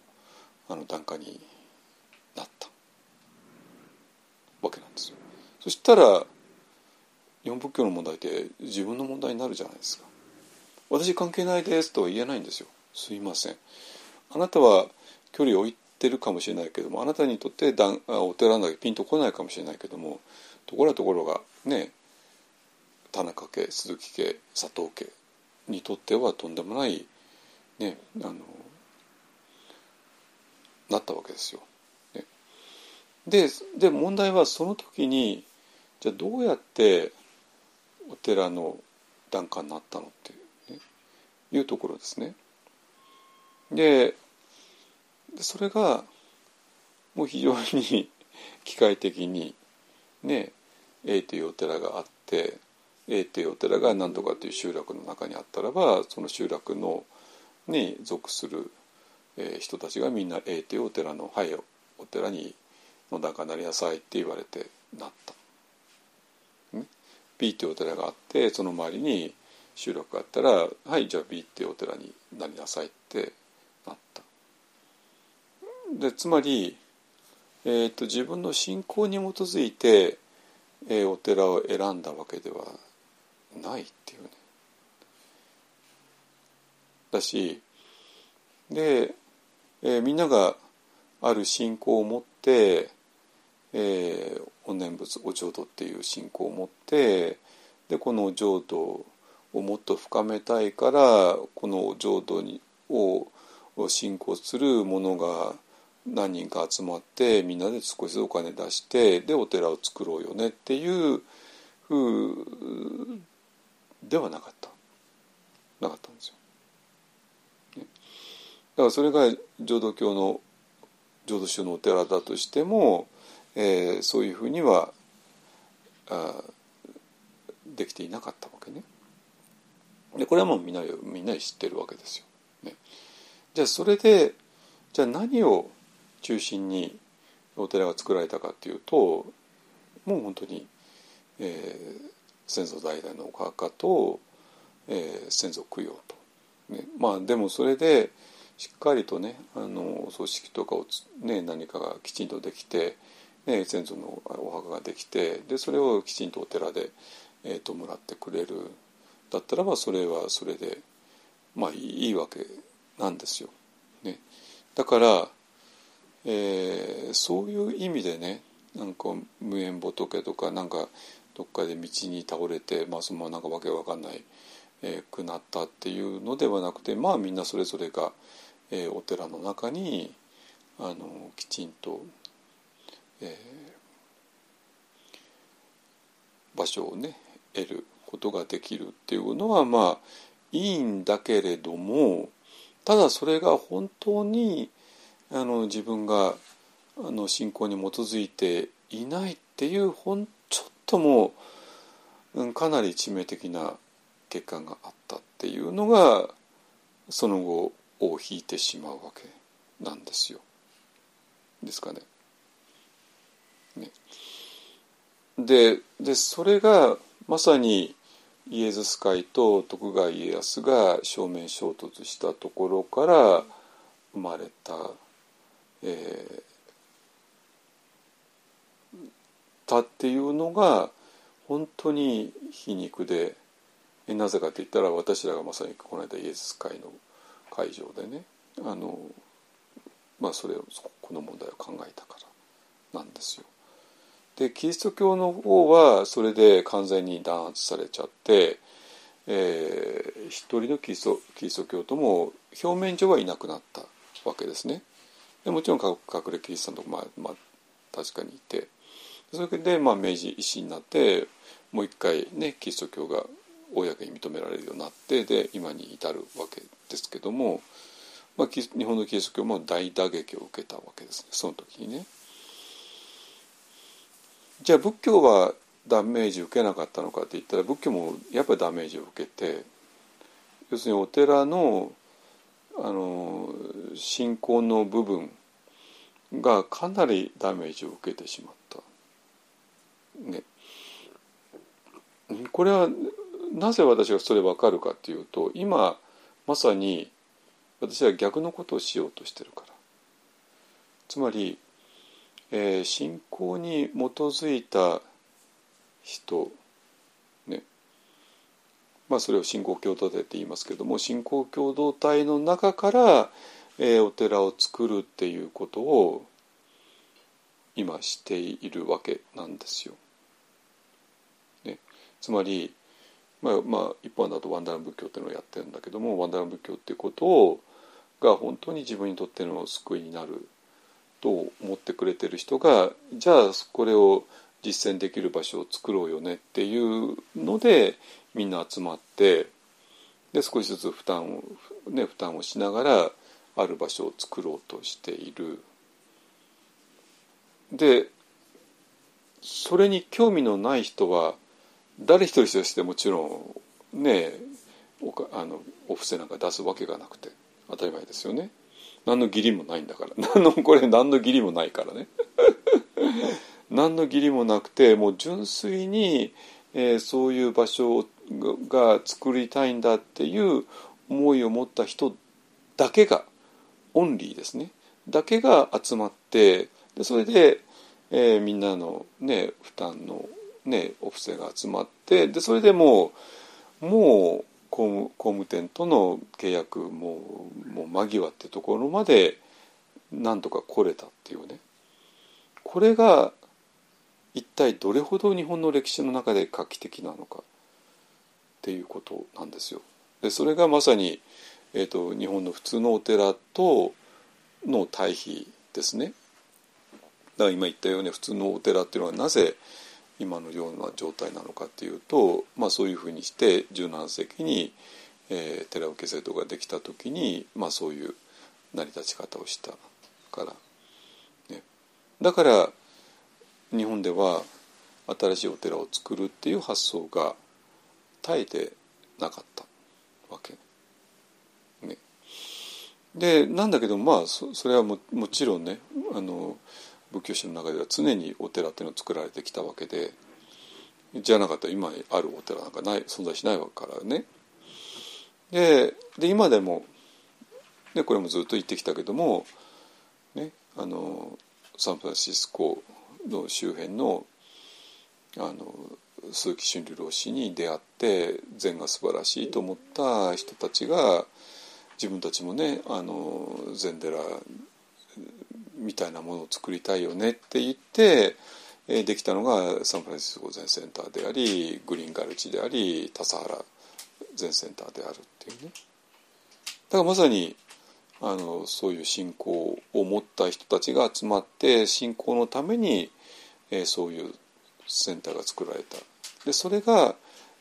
あの檀家になったわけなんですよ。そしたら日本仏教の問題って自分の問題になるじゃないですか。私関係ないですとは言えないんですよ。すいません。あなたは距離を置いてるかもしれないけどもあなたにとってだんお寺だけピンとこないかもしれないけどもところがところがね田中家鈴木家佐藤家にとってはとんでもないねあのなったわけですよ。ね、でで問題はその時にじゃあどうやってお寺の檀家になったのっていう,、ね、いうところですね。でそれがもう非常に 機械的にね A というお寺があって A というお寺が何とかという集落の中にあったらばその集落のに属する、えー、人たちがみんな A というお寺の「はいお寺にの檀家になりなさい」って言われてなった。ね、B というお寺があってその周りに集落があったら「はいじゃあ B っていうお寺になりなさい」って。でつまり、えーと、自分の信仰に基づいて、えー、お寺を選んだわけではないっていうね。だしで、えー、みんながある信仰を持って、えー、お念仏お浄土っていう信仰を持ってでこの浄土をもっと深めたいからこの浄土にを信仰する者が何人か集まってみんなで少しずつお金出してでお寺を作ろうよねっていうふうではなかったなかったんですよ。だからそれが浄土教の浄土宗のお寺だとしても、えー、そういうふうにはあできていなかったわけね。でこれはもうみんなみんな知ってるわけですよ。ね、じゃあそれでじゃあ何を中心にお寺が作られたかっていうともう本当に、えー、先祖代々のお墓と、えー、先祖供養と、ね、まあでもそれでしっかりとねあの葬式とかを、ね、何かがきちんとできて、ね、先祖のお墓ができてでそれをきちんとお寺で、えー、弔ってくれる。だったらばそれはそれでまあいいわけなんですよ。ね、だからえー、そういう意味でねなんか無縁仏とかなんかどっかで道に倒れて、まあ、そのままなんかわけわかんない、えー、くなったっていうのではなくてまあみんなそれぞれが、えー、お寺の中にあのきちんと、えー、場所をね得ることができるっていうのはまあいいんだけれどもただそれが本当にあの自分があの信仰に基づいていないっていうほんちょっともう、うん、かなり致命的な結果があったっていうのがその後を引いてしまうわけなんですよ。ですかね。ねででそれがまさにイエズス会と徳川家康が正面衝突したところから生まれたえー、たっていうのが本当に皮肉でなぜかと言ったら私らがまさにこの間イエス会の会場でねあの、まあ、それをこの問題を考えたからなんですよ。でキリスト教の方はそれで完全に弾圧されちゃって、えー、一人のキリストキリスト教徒も表面上はいなくなったわけですね。でもちろん隠れキリストのとこまあ、まあ、確かにいてそれで、まあ、明治維新になってもう一回ねキリスト教が公に認められるようになってで今に至るわけですけども、まあ、日本のキリスト教も大打撃を受けたわけですねその時にね。じゃあ仏教はダメージ受けなかったのかって言ったら仏教もやっぱりダメージを受けて要するにお寺のあの信仰の部分がかなりダメージを受けてしまった。ね、これはなぜ私がそれ分かるかっていうと今まさに私は逆のことをしようとしてるから。つまり、えー、信仰に基づいた人ね。まあそれを信仰共同体って言いますけども信仰共同体の中から、えー、お寺を作るっていうことを今しているわけなんですよ。ね、つまりまあ、まあ一般だとワンダラン仏教っていうのをやってるんだけどもワンダラン仏教っていうことをが本当に自分にとっての救いになると思ってくれてる人がじゃあこれを実践できる場所を作ろうよねっていうのでみんな集まってで少しずつ負担を、ね、負担をしながらある場所を作ろうとしている。でそれに興味のない人は誰一人としてもちろんねおかあのお布施なんか出すわけがなくて当たり前ですよね。何の義理もないんだから。何のこれ何の義理もないからね。何の義理もなくてもう純粋に、えー、そういう場所が作りたいんだっていう思いを持った人だけがオンリーですねだけが集まってでそれで、えー、みんなの、ね、負担のね、お布施が集まってでそれでもうもう工務店との契約ももう間際ってところまでなんとか来れたっていうねこれが一体どれほど日本の歴史の中で画期的なのかっていうことなんですよ。でそれがまさに、えーと、日本の普通のお寺との対比ですね。だから今言ったように普通のお寺っていうのはなぜ今のような状態なのかっていうと、まあ、そういうふうにして17世紀に、えー、寺受け制度ができた時に、まあ、そういう成り立ち方をしたから、ね、だから日本では新しいお寺を作るっていう発想が絶えてなかったわけ。でなんだけどまあそれはももちろんねあの仏教史の中では常にお寺っていうのを作られてきたわけでじゃなかったら今あるお寺なんかない存在しないわけからね。でで今でも、ね、これもずっと言ってきたけども、ね、あのサンフランシスコの周辺のあの鈴木春流老師に出会って禅が素晴らしいと思った人たちが自分たちもねあの禅寺みたいなものを作りたいよねって言って、えできたのがサンフランシスコ全センターでありグリーンガルチであり田原全センターであるっていうね。だからまさにあのそういう信仰を持った人たちが集まって信仰のために、えー、そういうセンターが作られた。でそれが、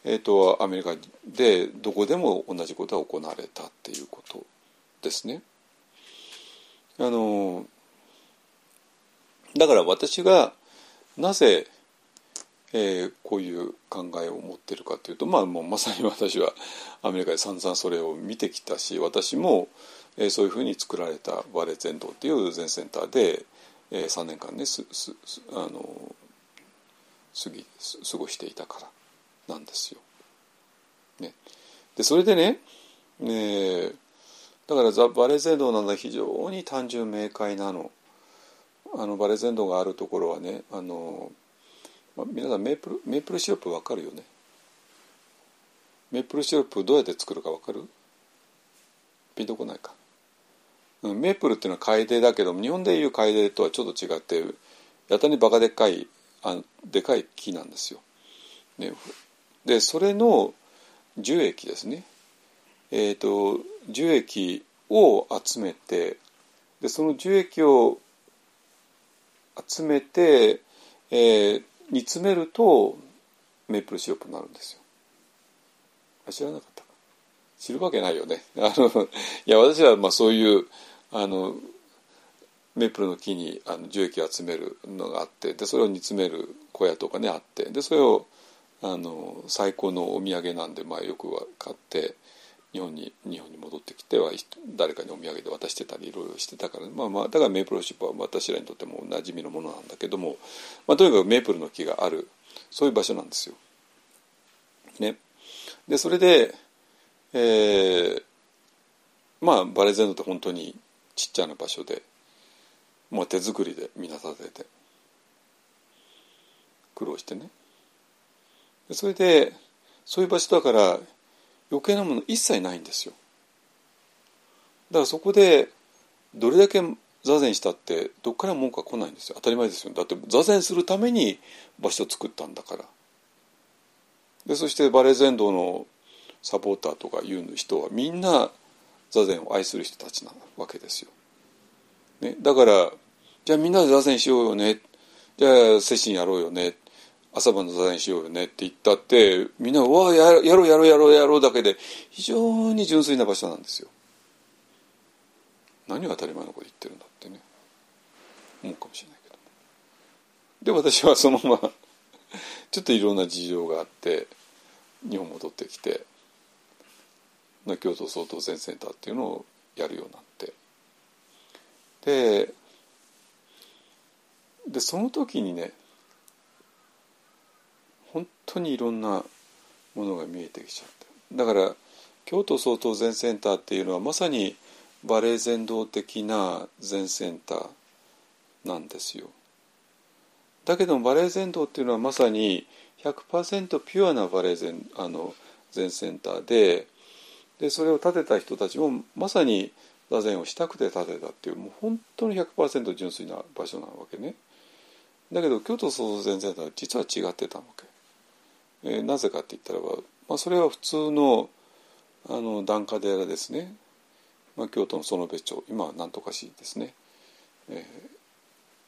えーと、アメリカでどこでも同じことが行われたっていうことですね。あのだから私がなぜ、えー、こういう考えを持ってるかというと、まあ、もうまさに 私はアメリカで散々それを見てきたし私も、えー、そういうふうに作られた和礼全道っていう全センターで、えー、3年間ねすすあの過ぎ過ごしていたからなんですよ。ね、でそれでね、ねだからザ・バレゼ道なんだ非常に単純明快なの。あのバレゼンドがあるところはねあの、まあ、皆さんメープルメープルシロップ分かるよねメープルシロップどうやって作るか分かる？ピンとこないか、うん、メープルっていうのは楓だけど日本でいう楓とはちょっと違ってやたにバカでっかいあでかい木なんですよ。ね、でそれの樹液ですね。えっ、ー、と樹液を集めてでその樹液を集めて、えー、煮詰めるとメープルシロップになるんですよ。知らなかった知るわけないよね。あのいや私はまあそういうあのメープルの木にあの樹液を集めるのがあってでそれを煮詰める小屋とかねあってでそれをあの最高のお土産なんで、まあ、よく買って日本に日本に戻ってきては誰かにお土産で渡してたりいろいろしてたから、まあまあ、だからメープルシップは私らにとってもおなじみのものなんだけども、まあ、とにかくメープルの木があるそういう場所なんですよ。ね、でそれで、えー、まあバレゼンドって本当にちっちゃな場所で、まあ、手作りでみんな建てて苦労してねそれでそういう場所だから余計なもの一切ないんですよ。だからそこでどれだけ座禅したってどっから文句は来ないんですよ。当たり前ですよ。だって座禅するために場所を作ったんだから。でそしてバレー禅道のサポーターとかいう人はみんな座禅を愛する人たちなわけですよ、ね、だからじゃあみんなで座禅しようよね。じゃあ精神やろうよね。朝晩の座禅しようよねって言ったってみんな「うわややろうやろうやろうやろう」だけで非常に純粋な場所なんですよ。何が当たり前のこと言ってるんだってね思うかもしれないけどで私はそのまま ちょっといろんな事情があって日本戻ってきて京都総統全センターっていうのをやるようになって。ででその時にね本当にいろんなものが見えてきちゃっただから京都総統全センターっていうのはまさにバレエ全道的な全センターなんですよ。だけどもバレエ全道っていうのはまさに100%ピュアなバレエ全あの全センターででそれを建てた人たちもまさに座禅をしたくて建てたっていうもう本当に100%純粋な場所なわけね。だけど京都創造全センターは実は違ってたわけ。えー、なぜかって言ったらば、まあ、それは普通のあの檀家寺ですねまあ、京都の園部町今は何とか市ですね、えー、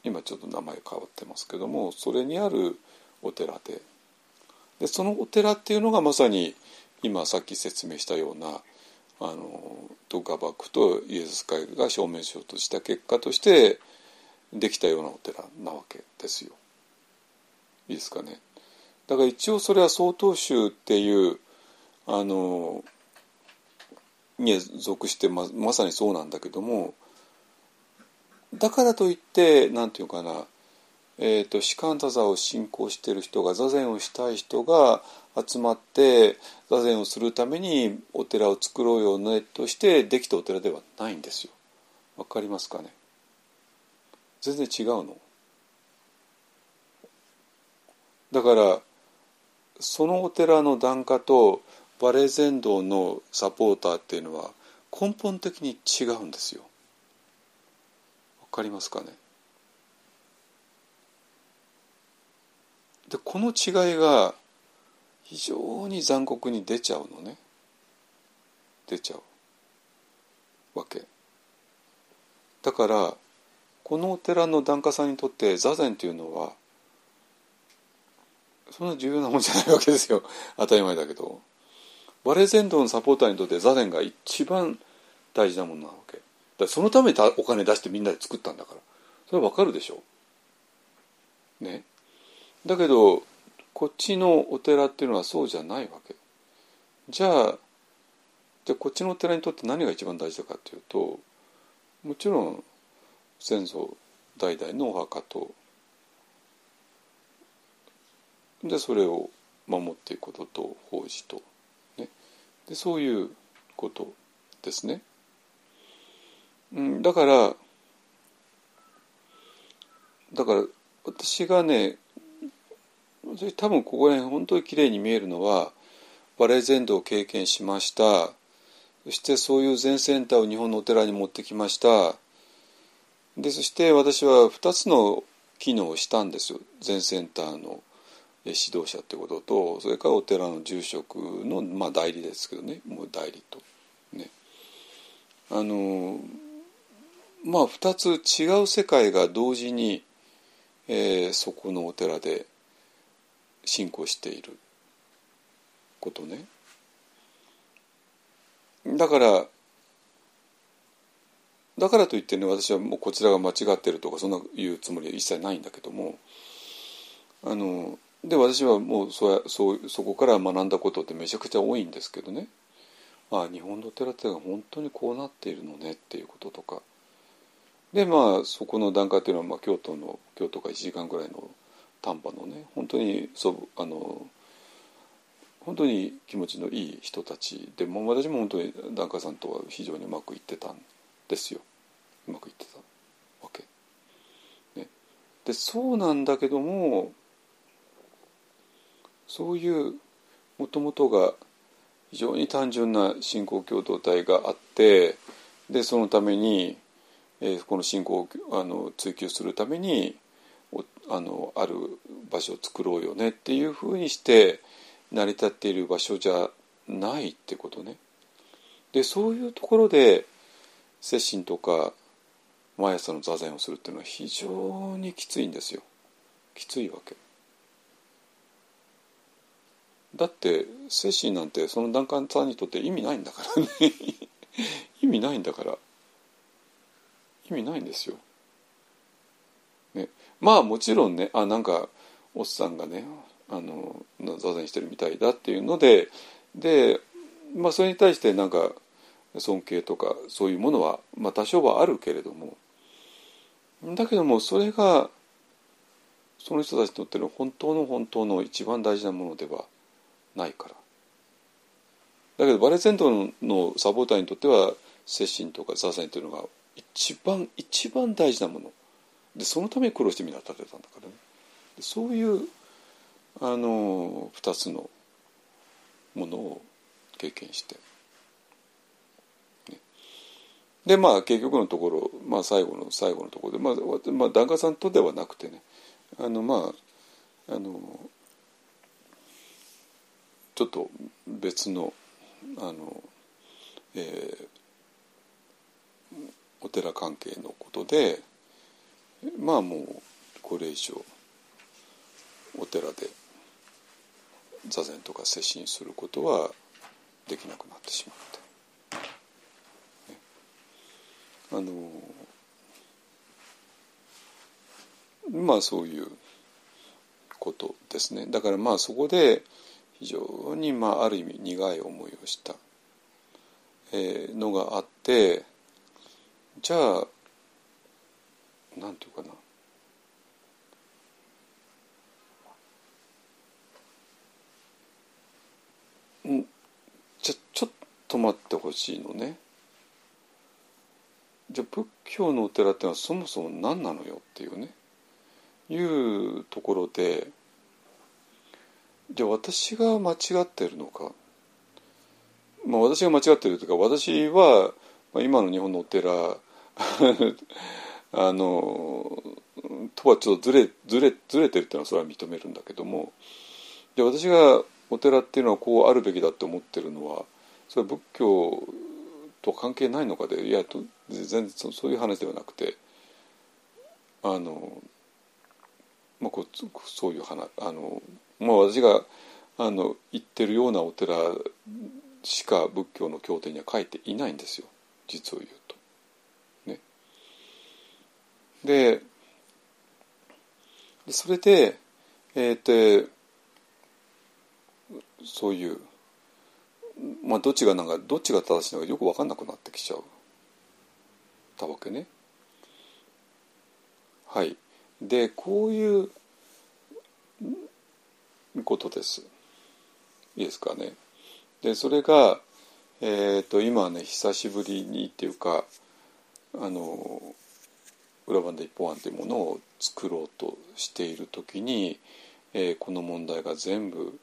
今ちょっと名前変わってますけどもそれにあるお寺ででそのお寺っていうのがまさに今さっき説明したようなあのドガバクとイエズス会が証明しようとした結果としてできたようなお寺なわけですよ。いいですかね。だから一応それは曹洞宗っていうあのに属してままさにそうなんだけどもだからといって何て言うかな、えーと、士官座座を信仰している人が座禅をしたい人が集まって座禅をするためにお寺を作ろうよねとしてできたお寺ではないんですよ。わかりますかね？全然違うの。だからそのお寺の檀家とバレエ全道のサポーターっていうのは根本的に違うんですよ。わかりますかね？でこの違いが非常に残酷に出ちゃうのね。出ちゃうわけ。だからこのお寺の檀家さんにとって座禅というのはそんな重要なもんじゃないわけですよ。当たり前だけど。バレー全道のサポーターにとって座禅が一番大事なものなわけ。だそのためにお金出してみんなで作ったんだから。それはわかるでしょ。ね。だけどこっちのお寺っていうのはそうじゃないわけ。じゃあじゃあこっちのお寺にとって何が一番大事かっていうともちろん先祖代々のお墓とでそれを守っていくことと法事と。でそういうことですね。うん、だからだから私がね多分ここら辺本当にきれいに見えるのはバレエ全土を経験しました。そしてそういう全センターを日本のお寺に持ってきました。でそして私は2つの機能をしたんですよ。全センターの指導者ってこととそれからお寺の住職の、まあ、代理ですけどねもう代理と。ね、あのまあ2つ違う世界が同時に、えー、そこのお寺で信仰していることね。だからだからといってね私はもうこちらが間違ってるとかそんな言うつもりは一切ないんだけどもあので私はもうそそうそこから学んだことってめちゃくちゃ多いんですけどね。ああ日本の寺ってのは本当にこうなっているのねっていうこととか。でまあそこの段階っていうのは、まあ、京都の京都が1時間ぐらいの丹波のね本当にそうあの本当に気持ちのいい人たちでも私も本当に檀家さんとは非常にうまくいってたんですよ。うまくいってたわけ。ね、でそうなんだけどもそういうもともとが非常に単純な信仰共同体があってでそのために、えー、この信仰をあの追求するためにあのある場所を作ろうよねっていうふうにして成り立っている場所じゃないってことね。でそういうところで接心とか毎朝の座禅をするっていうのは非常にきついんですよ。きついわけ。だって接心なんてその檀家さんにとって意味ないんだからね。意味ないんだから。意味ないんですよ。ね、まあもちろんねあなんかおっさんがねあの座禅してるみたいだっていうのでで、まあ、それに対してなんか尊敬とかそういうものは、まあ、多少はあるけれども。だけどもそれがその人たちにとっての本当の本当の一番大事なものではないから。だけどバレゼントのサポーターにとっては接心とか座禅というのが一番一番大事なもの。でそのために苦労してみんな立てたんだからね。そういうあの2つのものを経験して、ね、でまあ結局のところ、まあ、最後の最後のところでまあ、まあ、檀家さんとではなくてね。あのまああのちょっと別のあの、えー、お寺関係のことでまあもうこれ以上お寺で座禅とか接心することはできなくなってしまった。あのまあそういうことですねだからまあそこで非常にまあある意味苦い思いをした、えー、のがあってじゃあなんていうかな。じゃちょっと待ってほしいのね。じゃあ仏教のお寺ってのはそもそも何なのよっていうね。いうところでじゃあ私が間違ってるのか。まあ私が間違ってるというか私は、まあ、今の日本のお寺 あのとはちょっとずれずれずれてるっていうのはそれは認めるんだけどもで私がお寺っていうのはこうあるべきだって思ってるのはそれは仏教と関係ないのかでいやと全然そういう話ではなくてあの、まあ、こうそういう話あの、まあ、私があの言ってるようなお寺しか仏教の経典には書いていないんですよ実を言うと。ね、でそれで、えー、とそういう、まあ、どっちがなんかどっちが正しいのかよく分かんなくなってきちゃうたわけね。はい。でこういうことです。いいですかね。でそれが、えーと、今ね久しぶりにっていうかあの裏番で一本案というものを作ろうとしている時に、えー、この問題が全部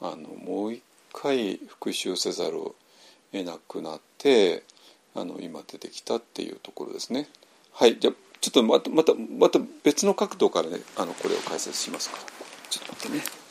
あのもう一回復習せざるを得なくなってあの今出てきたっていうところですね。はいじゃちょっとまたまたまた別の角度からねあのこれを解説しますからちょっと待ってね。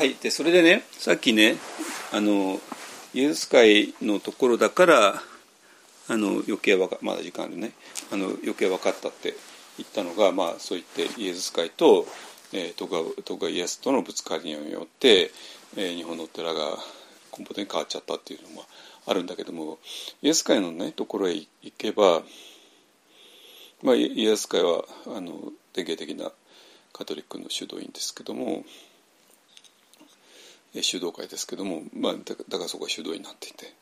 はいでそれでねさっきねあのイエズス会のところだからあの余計わかまだ時間あるね。あの余計分かったって言ったのが、まあ、そう言ってイエズス会と、えー、徳川徳川家康とのぶつかりによって、えー、日本のお寺が根本的に変わっちゃったっていうのもあるんだけどもイエス会のねところへ行けば、まあ、イエス会はあの典型的なカトリックの修道院ですけども修道会ですけども、まあ、だからそこは修道になっていて。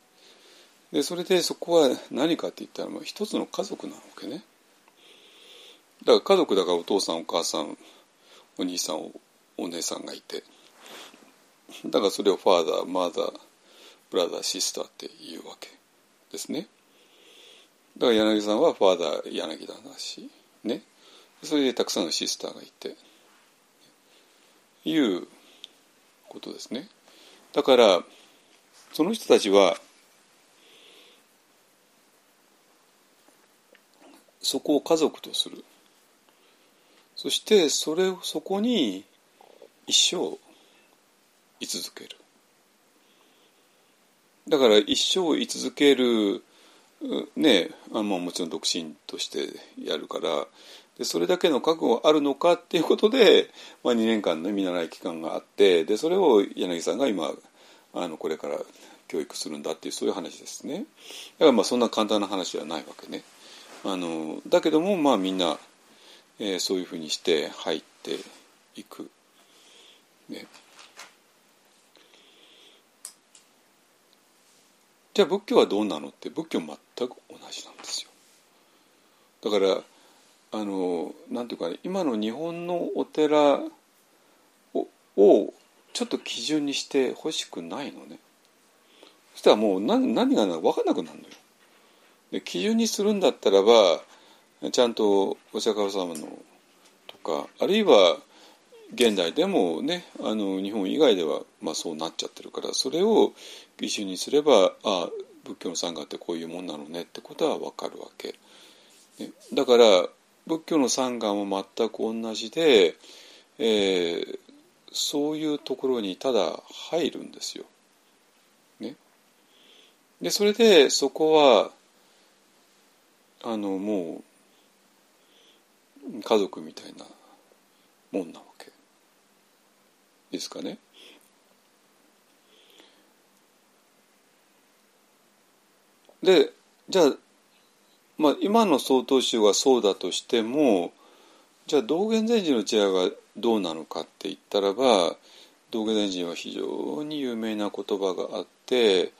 でそれでそこは何かって言ったら、まあ、一つの家族なわけね。だから家族だからお父さんお母さんお兄さんお姉さんがいて。だからそれをファーダーマザーブラザーシスターっていうわけですね。だから柳さんはファーダー柳田だしね。それでたくさんのシスターがいて。いうことですね。だからその人たちはそこを家族とする。そしてそれをそこに一生居続ける。だから一生居続けるねあまあもちろん独身としてやるからでそれだけの覚悟があるのかっていうことで、まあ、2年間の見習い期間があってでそれを柳さんが今あのこれから教育するんだっていうそういう話ですね。だからまあそんな簡単な話ではないわけね。あのだけどもまあみんな、えー、そういうふうにして入っていく、ね、じゃあ仏教はどうなのって仏教全く同じなんですよ。だからあのなんていうか、ね、今の日本のお寺ををちょっと基準にしてほしくないのね。そしたらもう何何が分かんなくなるのよ。で基準にするんだったらばちゃんとお釈迦様のとかあるいは現代でもねあの日本以外では、まあ、そうなっちゃってるからそれを基準にすればあ仏教の参加ってこういうもんなのねってことは分かるわけ。だから仏教の参願も全く同じで、えー、そういうところにただ入るんですよ。ね、でそれでそこはあのもう家族みたいなもんなわけですかね。でじゃあまあ、今の曹洞宗がそうだとしてもじゃあ道元禅師の知恵がどうなのかって言ったらば道元禅師は非常に有名な言葉があって、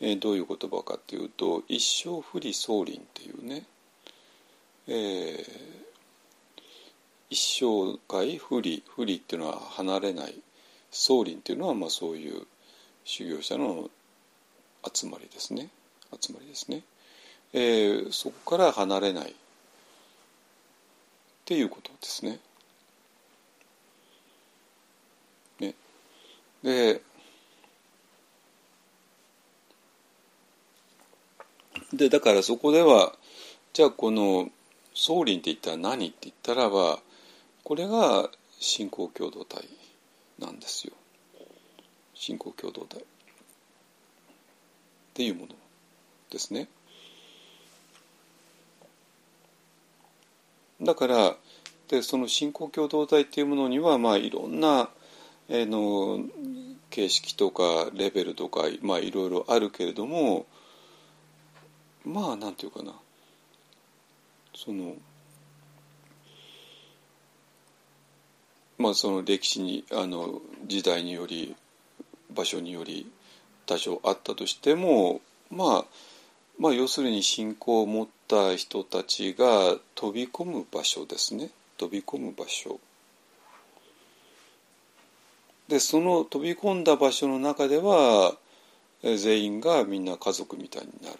えー、どういう言葉かっていうと「一生不利相輪」っていうね、えー、一生涯不利不利っていうのは離れない相輪っていうのはまあそういう修行者の集まりですね集まりですね。えー、そこから離れないっていうことですね。ねででだからそこではじゃあこの宗輪って言ったら何って言ったらばこれが信仰共同体なんですよ。信仰共同体っていうものですね。だからでその信仰共同体っていうものにはまあいろんな、えー、の形式とかレベルとかまあいろいろあるけれどもまあなんていうかな。そのまあその歴史にあの時代により場所により多少あったとしてもまあまあ要するに信仰を持ってた人たちが飛び込む場所ですね。飛び込む場所。でその飛び込んだ場所の中では全員がみんな家族みたいになる。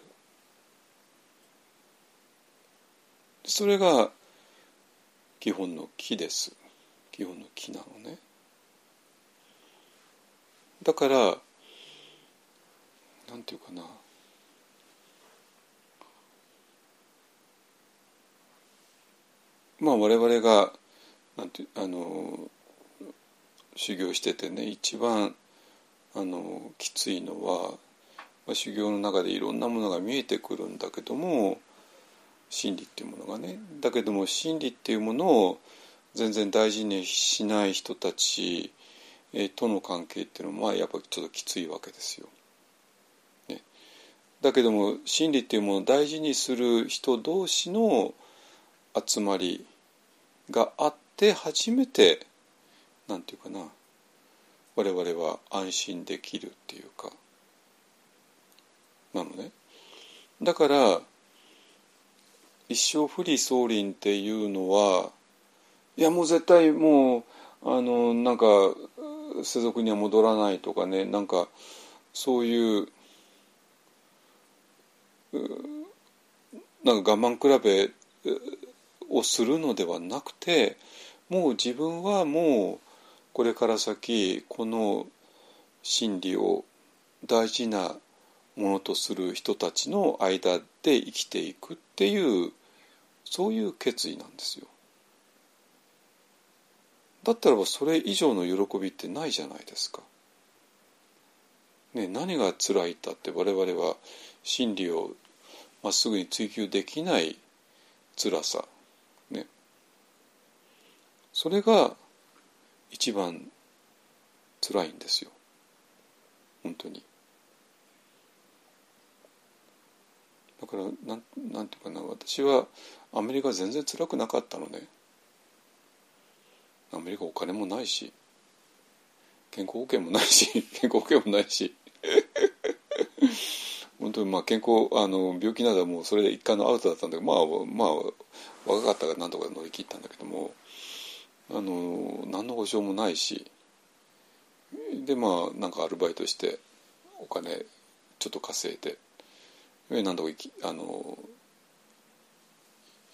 それが基本の木です。基本の木なのね。だからなんていうかな。まあ我々がなんてあの修行しててね一番あのきついのは、まあ、修行の中でいろんなものが見えてくるんだけども真理っていうものがねだけども真理っていうものを全然大事にしない人たちとの関係っていうのはやっぱりちょっときついわけですよ。ね、だけども真理っていうものを大事にする人同士の集まりがあって初めてなんていうかな我々は安心できるっていうかなのね。だから一生不利相輪っていうのはいやもう絶対もうあのなんか世俗には戻らないとかねなんかそういうなんか我慢比べをするのではなくてもう自分はもうこれから先この真理を大事なものとする人たちの間で生きていくっていうそういう決意なんですよ。だったらばそれ以上の喜びってないじゃないですか。ね、何が辛いったって我々は真理をまっすぐに追求できない辛さ、それが一番辛いんですよ本当に。だからなんなんていうかな私はアメリカ全然辛くなかったのね。アメリカお金もないし健康保険もないし 健康保険もないし 本当にまあ健康あの病気などはもうそれで一回のアウトだったんだけどまあまあ若かったからなんとか乗り切ったんだけどもあの何の保証もないしでまあなんかアルバイトしてお金ちょっと稼いで何とか生きあの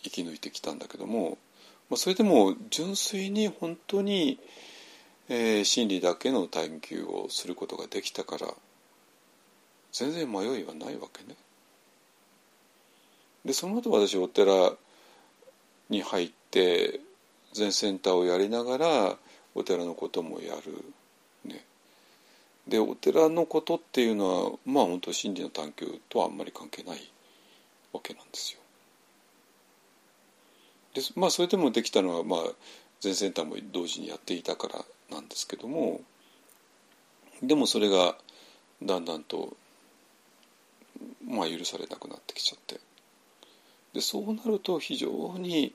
生き抜いてきたんだけどもまあ、それでも純粋に本当に、えー、真理だけの探求をすることができたから全然迷いはないわけね。でその後私お寺に入って全センターをやりながらお寺のこともやる。ね、でお寺のことっていうのはまあ本当真理の探求とはあんまり関係ないわけなんですよ。でまあそれでもできたのはまあ全センターも同時にやっていたからなんですけどもでもそれがだんだんとまあ許されなくなってきちゃってでそうなると非常に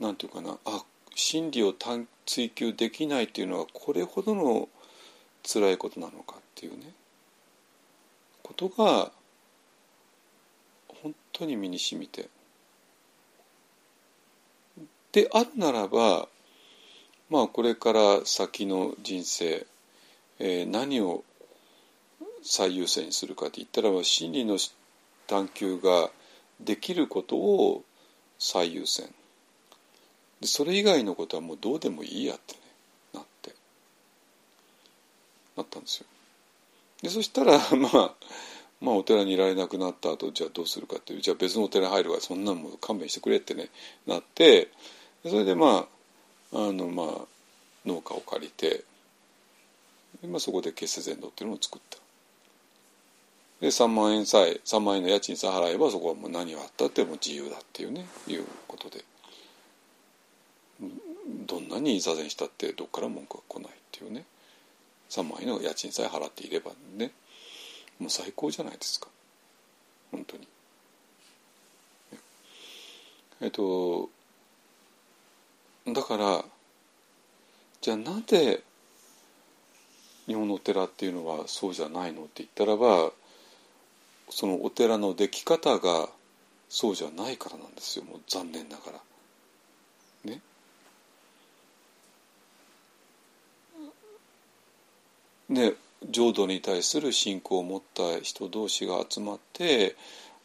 なんていうかなあ真理を追求できないっていうのはこれほどの辛いことなのかっていうね。ことが本当に身にしみて。であるならばまあこれから先の人生、えー、何を最優先にするかって言ったら真理の探求ができることを最優先。それ以外のことはもうどうでもいいやってねなって。なったんですよ。でそしたら まあまあお寺にいられなくなった後じゃあどうするかっていうじゃあ別のお寺に入るからそんなんも勘弁してくれってねなってそれでまああのまあ農家を借りてまあ、そこで結成禅道っていうのを作った。で3万円さえ3万円の家賃さえ払えばそこはもう何があったっても自由だっていうねいうことで。どんなに座禅したってどっから文句が来ないっていうね。3万円の家賃さえ払っていればね。もう最高じゃないですか。本当に。えっとだからじゃあなんで日本のお寺っていうのはそうじゃないのって言ったらばそのお寺の出来方がそうじゃないからなんですよ。もう残念ながら。ね。ね浄土に対する信仰を持った人同士が集まって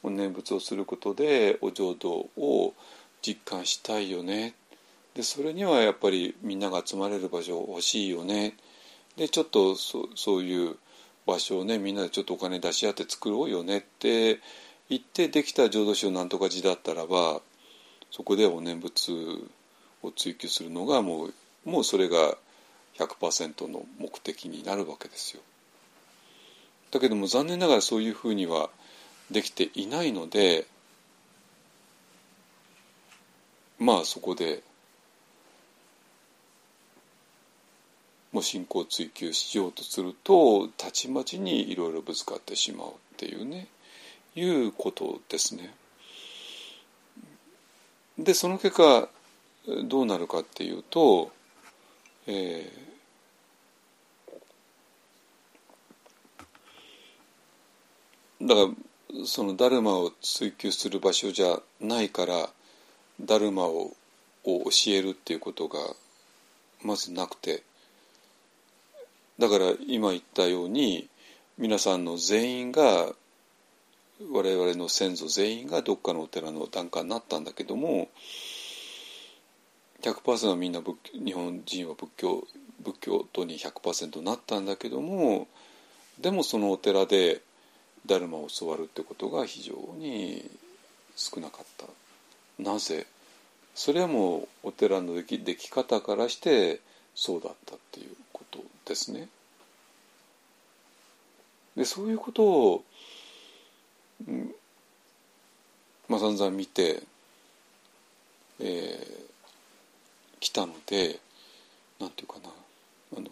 お念仏をすることでお浄土を実感したいよね。でそれにはやっぱりみんなが集まれる場所欲しいよね。でちょっとそそういう場所をねみんなでちょっとお金出し合って作ろうよね。って言ってできた浄土宗なんとか寺だったらばそこでお念仏を追求するのがもうもうそれが100%の目的になるわけですよ。だけども残念ながらそういうふうにはできていないのでまあそこでもう信仰を追求しようとするとたちまちにいろいろぶつかってしまうっていうねいうことですね。でその結果どうなるかっていうと、えー、だからそのダルマを追求する場所じゃないからダルマをを教えるっていうことがまずなくて。だから今言ったように皆さんの全員が我々の先祖全員がどっかのお寺の檀家になったんだけども100%みんな仏日本人は仏教仏教徒に100%なったんだけどもでもそのお寺でダルマを教わるってことが非常に少なかった。なぜそれはもうお寺のできでき方からしてそうだったっていうことですね。でそういうことを、うんまあ、散々見て、えー、来たのでなんていうかなあの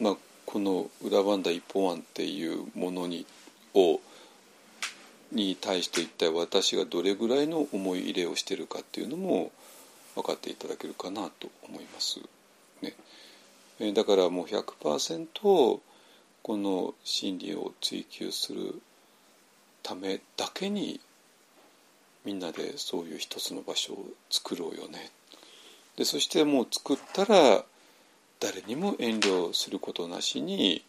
まあこの「裏番台一本案」っていうものにをに対して一体私がどれぐらいの思い入れをしてるかっていうのも分かっていただけるかなと思います。ね、えだからもう100%この真理を追求するためだけにみんなでそういう一つの場所を作ろうよねでそしてもう作ったら誰にも遠慮することなしに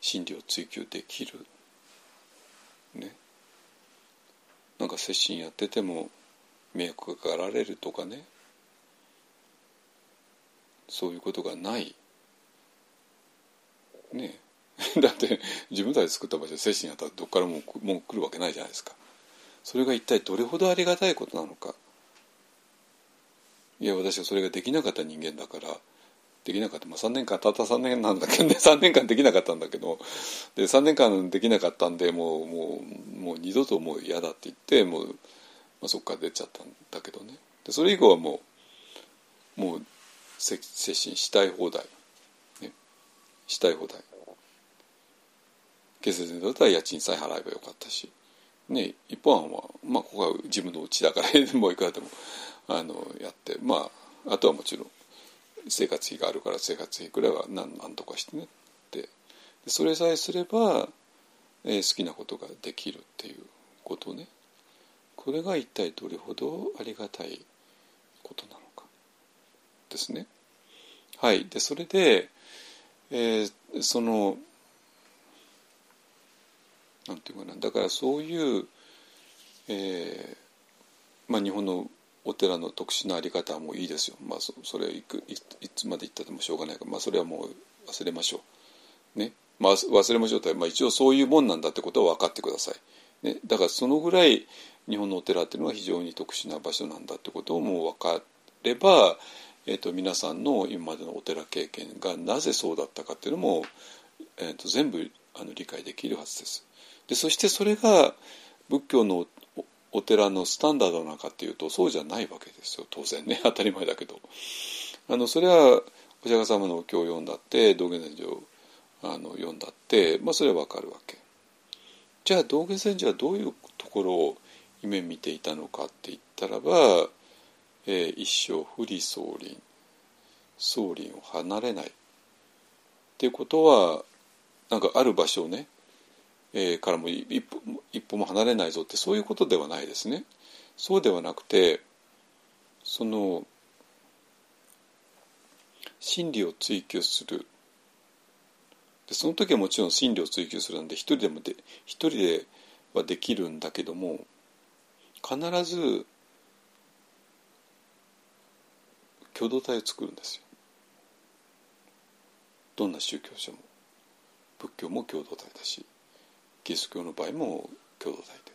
真理を追求できるね。なんか接心やってても迷惑がかられるとかね。そういうことがないね。だって自分たち作った場所で接心やったらどっからももう来るわけないじゃないですか。それが一体どれほどありがたいことなのか。いや私はそれができなかった人間だからできなかった、まあ、3年間たった3年なんだけどね。3年間できなかったんだけど。で3年間できなかったんでもうもうもう二度ともう嫌だって言ってもう、まあ、そこから出ちゃったんだけどね。でそれ以降はもうもう接心したい放題、ね、したい放題。警察にだったら家賃さえ払えばよかったし。ね、一方案は、まあ、ここは自分の家だから もういくらでもあのやって。まああとはもちろん生活費があるから生活費くらいは何何とかしてね。ってそれさえすれば、えー、好きなことができるっていうことね。これが一体どれほどありがたいことなのかですね。はい。でそれで、えー、そのなんていうかな。だからそういう、えーまあ、日本のお寺の特殊なあり方はもういいですよ、まあ、そそれいくいつまで言ったってもしょうがないから、まあ、それはもう忘れましょう。ねまあ、忘れましょうと、まあ、一応そういうもんなんだってことは分かってください。ね、だからそのぐらい日本のお寺っていうのは非常に特殊な場所なんだってことをもう分かれば、えーと、皆さんの今までのお寺経験がなぜそうだったかっていうのも、えーと全部あの理解できるはずです。でそしてそれが仏教のお寺のスタンダードなのかっていうとそうじゃないわけですよ当然ね。当たり前だけど。あのそれはお釈迦様のお経を読んだって道元禅師をあの読んだって、まあ、それはわかるわけ。じゃあ道元禅師はどういうところを夢見ていたのかって言ったらば、えー、一生不離宗輪宗輪を離れない。っていうことはなんかある場所をねえー、からも一歩一歩も離れないぞってそういうことではないですね。そうではなくてその真理を追求するでその時はもちろん真理を追求するんで一人でもで一人ではできるんだけども必ず共同体を作るんですよ。どんな宗教者も仏教も共同体だしキリスト教の場合も共同体で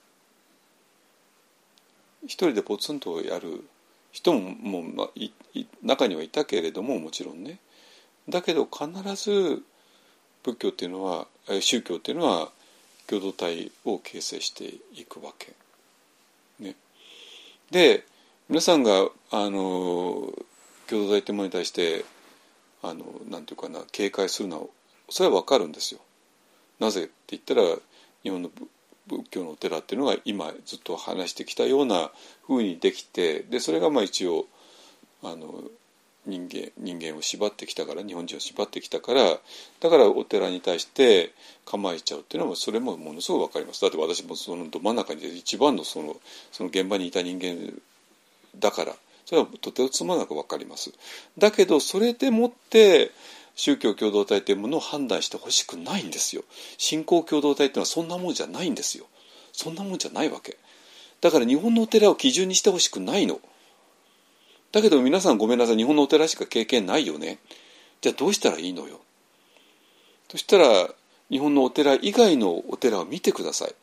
一人でポツンとやる人ももう、まあ、い中にはいたけれどももちろんねだけど必ず仏教っていうのは宗教っていうのは共同体を形成していくわけ。ね、で皆さんがあの共同体ってものに対してあのなんていうかな警戒するのはそれは分かるんですよ。なぜって言ったら日本の仏教のお寺っていうのが今ずっと話してきたようなふうにできてでそれがまあ一応あの人間人間を縛ってきたから日本人を縛ってきたからだからお寺に対して構えちゃうっていうのはそれもものすごく分かります。だって私もそのど真ん中に一番のそのその現場にいた人間だからそれはとてもつまなく分かります。だけどそれでもって宗教共同体というものを判断してほしくないんですよ。信仰共同体っていうのはそんなもんじゃないんですよ。そんなもんじゃないわけ。だから日本のお寺を基準にしてほしくないの。だけど皆さんごめんなさい。日本のお寺しか経験ないよね。じゃあどうしたらいいのよ。そしたら日本のお寺以外のお寺を見てください。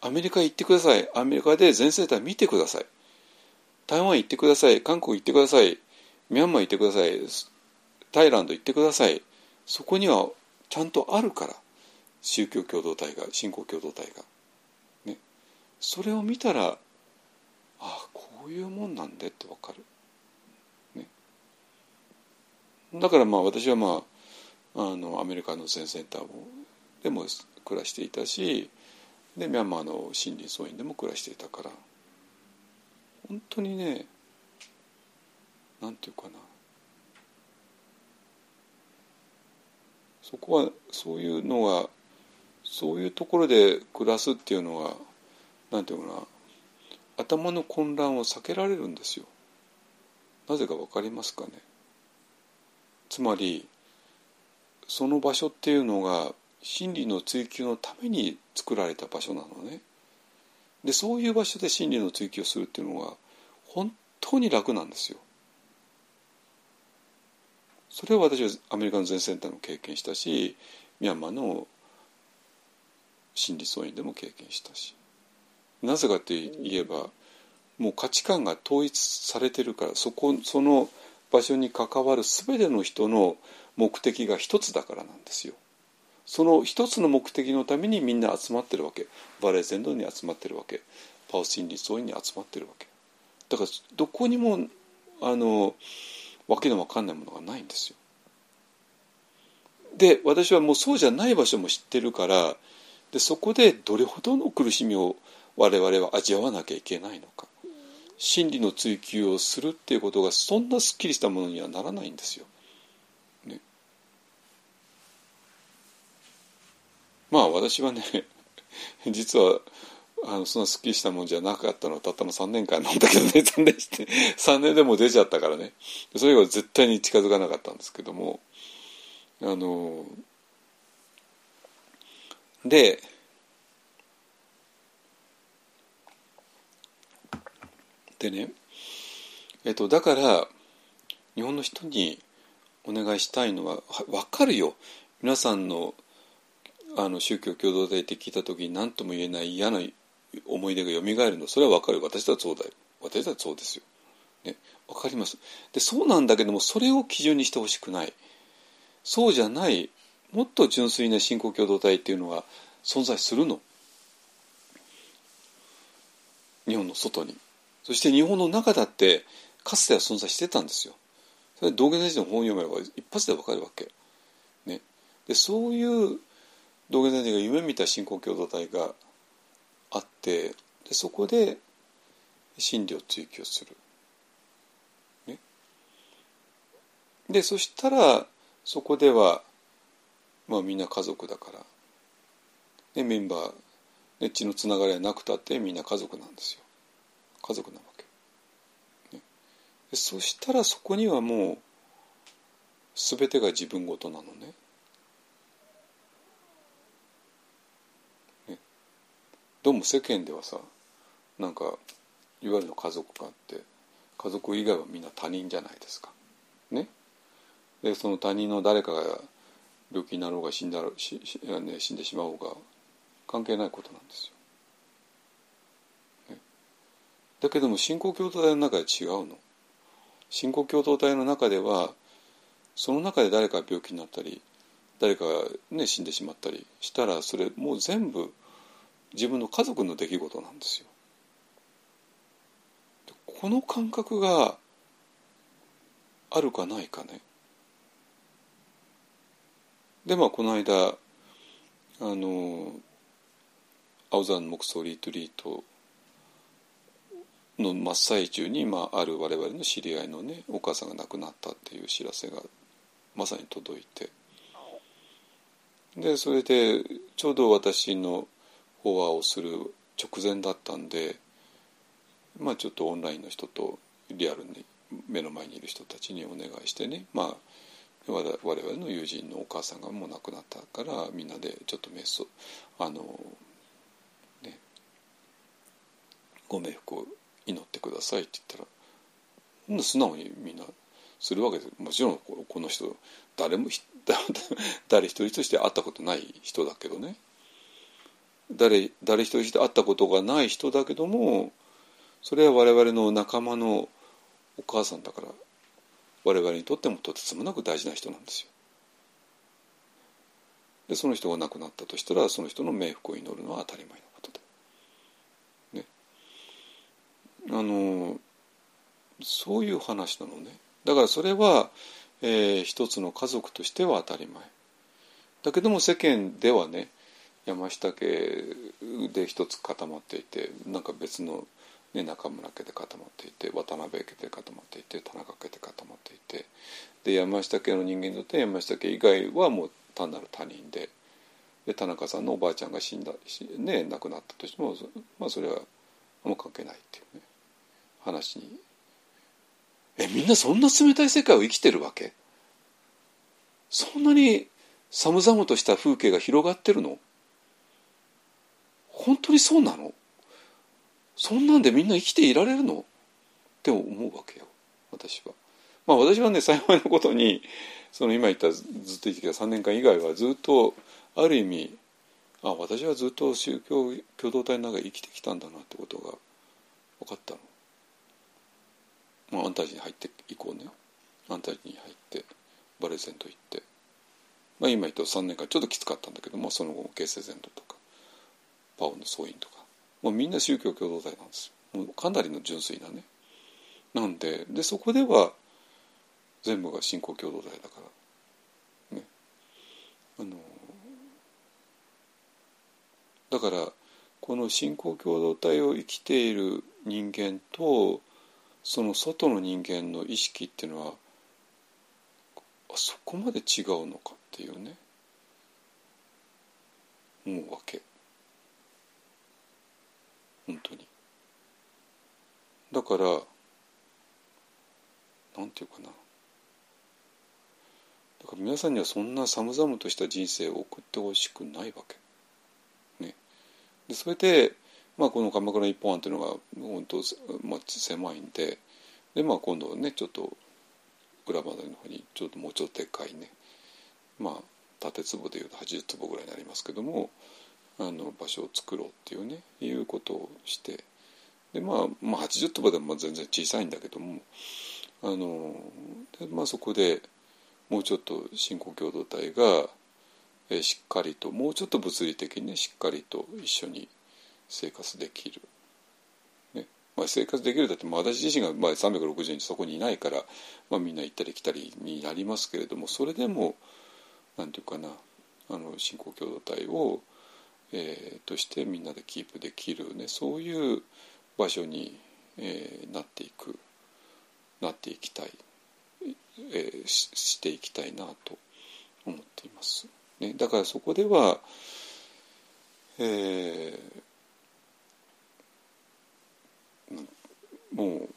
アメリカ行ってください。アメリカで全世帯見てください。台湾行ってください。韓国行ってください。ミャンマー行ってください。タイランド行ってください。そこにはちゃんとあるから。宗教共同体が信仰共同体が。ね、それを見たらああこういうもんなんでってわかる。ね、だからまあ私はまああのアメリカの全センターでも暮らしていたしでミャンマーの森林総院でも暮らしていたから。本当にねなんていうかな。そこはそういうのがそういうところで暮らすっていうのはなんていうかな頭の混乱を避けられるんですよ。なぜか分かりますかねつまりその場所っていうのが真理の追求のために作られた場所なのね。でそういう場所で真理の追求をするっていうのは本当に楽なんですよ。それを私はアメリカの全センターも経験したしミャンマーの心理総院でも経験したし。なぜかといえばもう価値観が統一されてるからそこその場所に関わる全ての人の目的が一つだからなんですよ。その一つの目的のためにみんな集まってるわけ。バレー全土に集まってるわけ。パウ心理総院に集まってるわけ。だからどこにもあのわけのわかんないものがないんですよ。で私はもうそうじゃない場所も知ってるからでそこでどれほどの苦しみを我々は味わわなきゃいけないのか真理の追求をするっていうことがそんなすっきりしたものにはならないんですよ。ね、まあ私はね 実はあのそんなすっきりしたもんじゃなかったのはたったの3年間なんだけどね残念して3年でも出ちゃったからね。それ以外絶対に近づかなかったんですけども。あのででねえっとだから日本の人にお願いしたいのは分かるよ。皆さんのあの宗教共同体って聞いた時に何とも言えない嫌な思い出がよみがえるの。それは分かる。私はそうだよ。私はそうですよ、ね、分かります。でそうなんだけどもそれを基準にしてほしくない。そうじゃないもっと純粋な信仰共同体っていうのが存在するの。日本の外に。そして日本の中だってかつては存在してたんですよ。それ道元先生の本を読めば一発でわかるわけ、ね、でそういう道元先生が夢見た信仰共同体があってでそこで真理を追求する。ね、でそしたらそこでは、まあ、みんな家族だから、ね、メンバー、ね、血のつながりはなくたってみんな家族なんですよ家族なわけ。ね、でそしたらそこにはもう全てが自分ごとなのね。どうも世間ではさなんかいわゆるの家族があって家族以外はみんな他人じゃないですか。ね、でその他人の誰かが病気になろうが死んだしね、死んでしまおうが関係ないことなんですよ。ね、だけども信仰共同体の中で違うの。信仰共同体の中ではその中で誰かが病気になったり誰かが、ね、死んでしまったりしたらそれもう全部自分の家族の出来事なんですよ。この感覚があるかないかね。でまあこの間あの青山木葬リトリートの真っ最中に、まあ、ある我々の知り合いのねお母さんが亡くなったっていう知らせがまさに届いてでそれでちょうど私のフォアをする直前だったんでまあちょっとオンラインの人とリアルに目の前にいる人たちにお願いしてねまあ我々の友人のお母さんがもう亡くなったからみんなでちょっと瞑想あのねご冥福を祈ってくださいって言ったら素直にみんなするわけです。もちろんこの人誰も誰一人として会ったことない人だけどね。誰誰一人として会ったことがない人だけどもそれは我々の仲間のお母さんだから我々にとってもとてつもなく大事な人なんですよ。でその人が亡くなったとしたらその人の冥福を祈るのは当たり前のことで。ね。あのそういう話なのね。だからそれは、えー、一つの家族としては当たり前。だけども世間ではね山下家で一つ固まっていてなんか別のね、中村家で固まっていて渡辺家で固まっていて田中家で固まっていてで山下家の人間にとって山下家以外はもう単なる他人でで田中さんのおばあちゃんが死んだね亡くなったとしても、まあ、それはあんま関係ないっていうね話に。えみんなそんな冷たい世界を生きてるわけ？そんなに寒々とした風景が広がってるの？本当にそうなの？そんなんでみんな生きていられるの？って思うわけよ私は。まあ私はね幸いなことにその今言ったずっと生きてきた3年間以外はずっとある意味あ私はずっと宗教共同体の中で生きてきたんだなってことが分かったの。まあ、アンタジに入っていこうね。アンタージに入ってバレゼント行って、まあ、今言った3年間ちょっときつかったんだけどもその後も形成ゼントとか。パオの総員とか。もうみんな宗教共同体なんです。もうかなりの純粋なね。なんででそこでは全部が信仰共同体だから。ね。あのだからこの信仰共同体を生きている人間とその外の人間の意識っていうのはあそこまで違うのかっていうね。思うわけ。本当に。だからなんていうかな。だから皆さんにはそんな寒々とした人生を送ってほしくないわけ。ね、でそれで、まあ、この鎌倉一本案っていうのが本当、まあ、狭いんでで、まあ、今度ねちょっと裏窓の方にちょっともうちょっとでっかいねまあ縦坪でいうと80坪ぐらいになりますけどもあの場所を作ろうっていうねいうことをしてで、まあ、まあ80坪でも全然小さいんだけどもあので、まあ、そこでもうちょっと信仰共同体が、えしっかりともうちょっと物理的にねしっかりと一緒に生活できる。ねまあ、生活できるだって、まあ、私自身がまあ360日そこにいないから、まあ、みんな行ったり来たりになりますけれどもそれでもなんていうかなあの信仰共同体をえー、としてみんなでキープできる、ね、そういう場所に、えー、なっていくなっていきたい、えー、ししていきたいなと思っています。ね、だからそこでは、えー、もう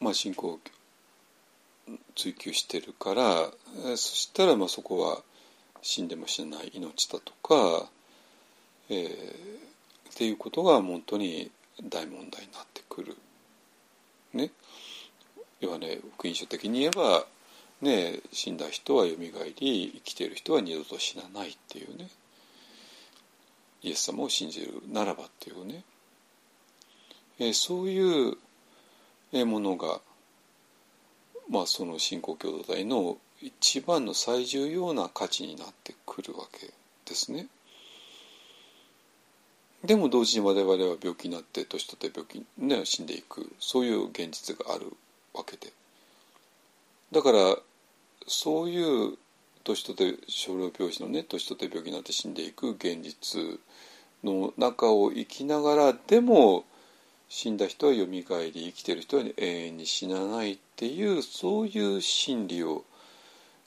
まあ信仰追求してるからそしたらまあそこは死んでも死なない命だとか、えー、っていうことが本当に大問題になってくる。ね。要はね福音書的に言えば、ね、死んだ人はよみがえり生きている人は二度と死なないっていうねイエス様を信じるならばっていうね、えー、そういうものが、まあ、その信仰共同体の一番の最重要な価値になってくるわけですね。でも同時に我々は病気になって年取って病気ね死んでいくそういう現実があるわけでだからそういう年取って小老病死のね年取って病気になって死んでいく現実の中を生きながらでも死んだ人はよみがえり生きてる人は永遠に死なないっていうそういう真理を、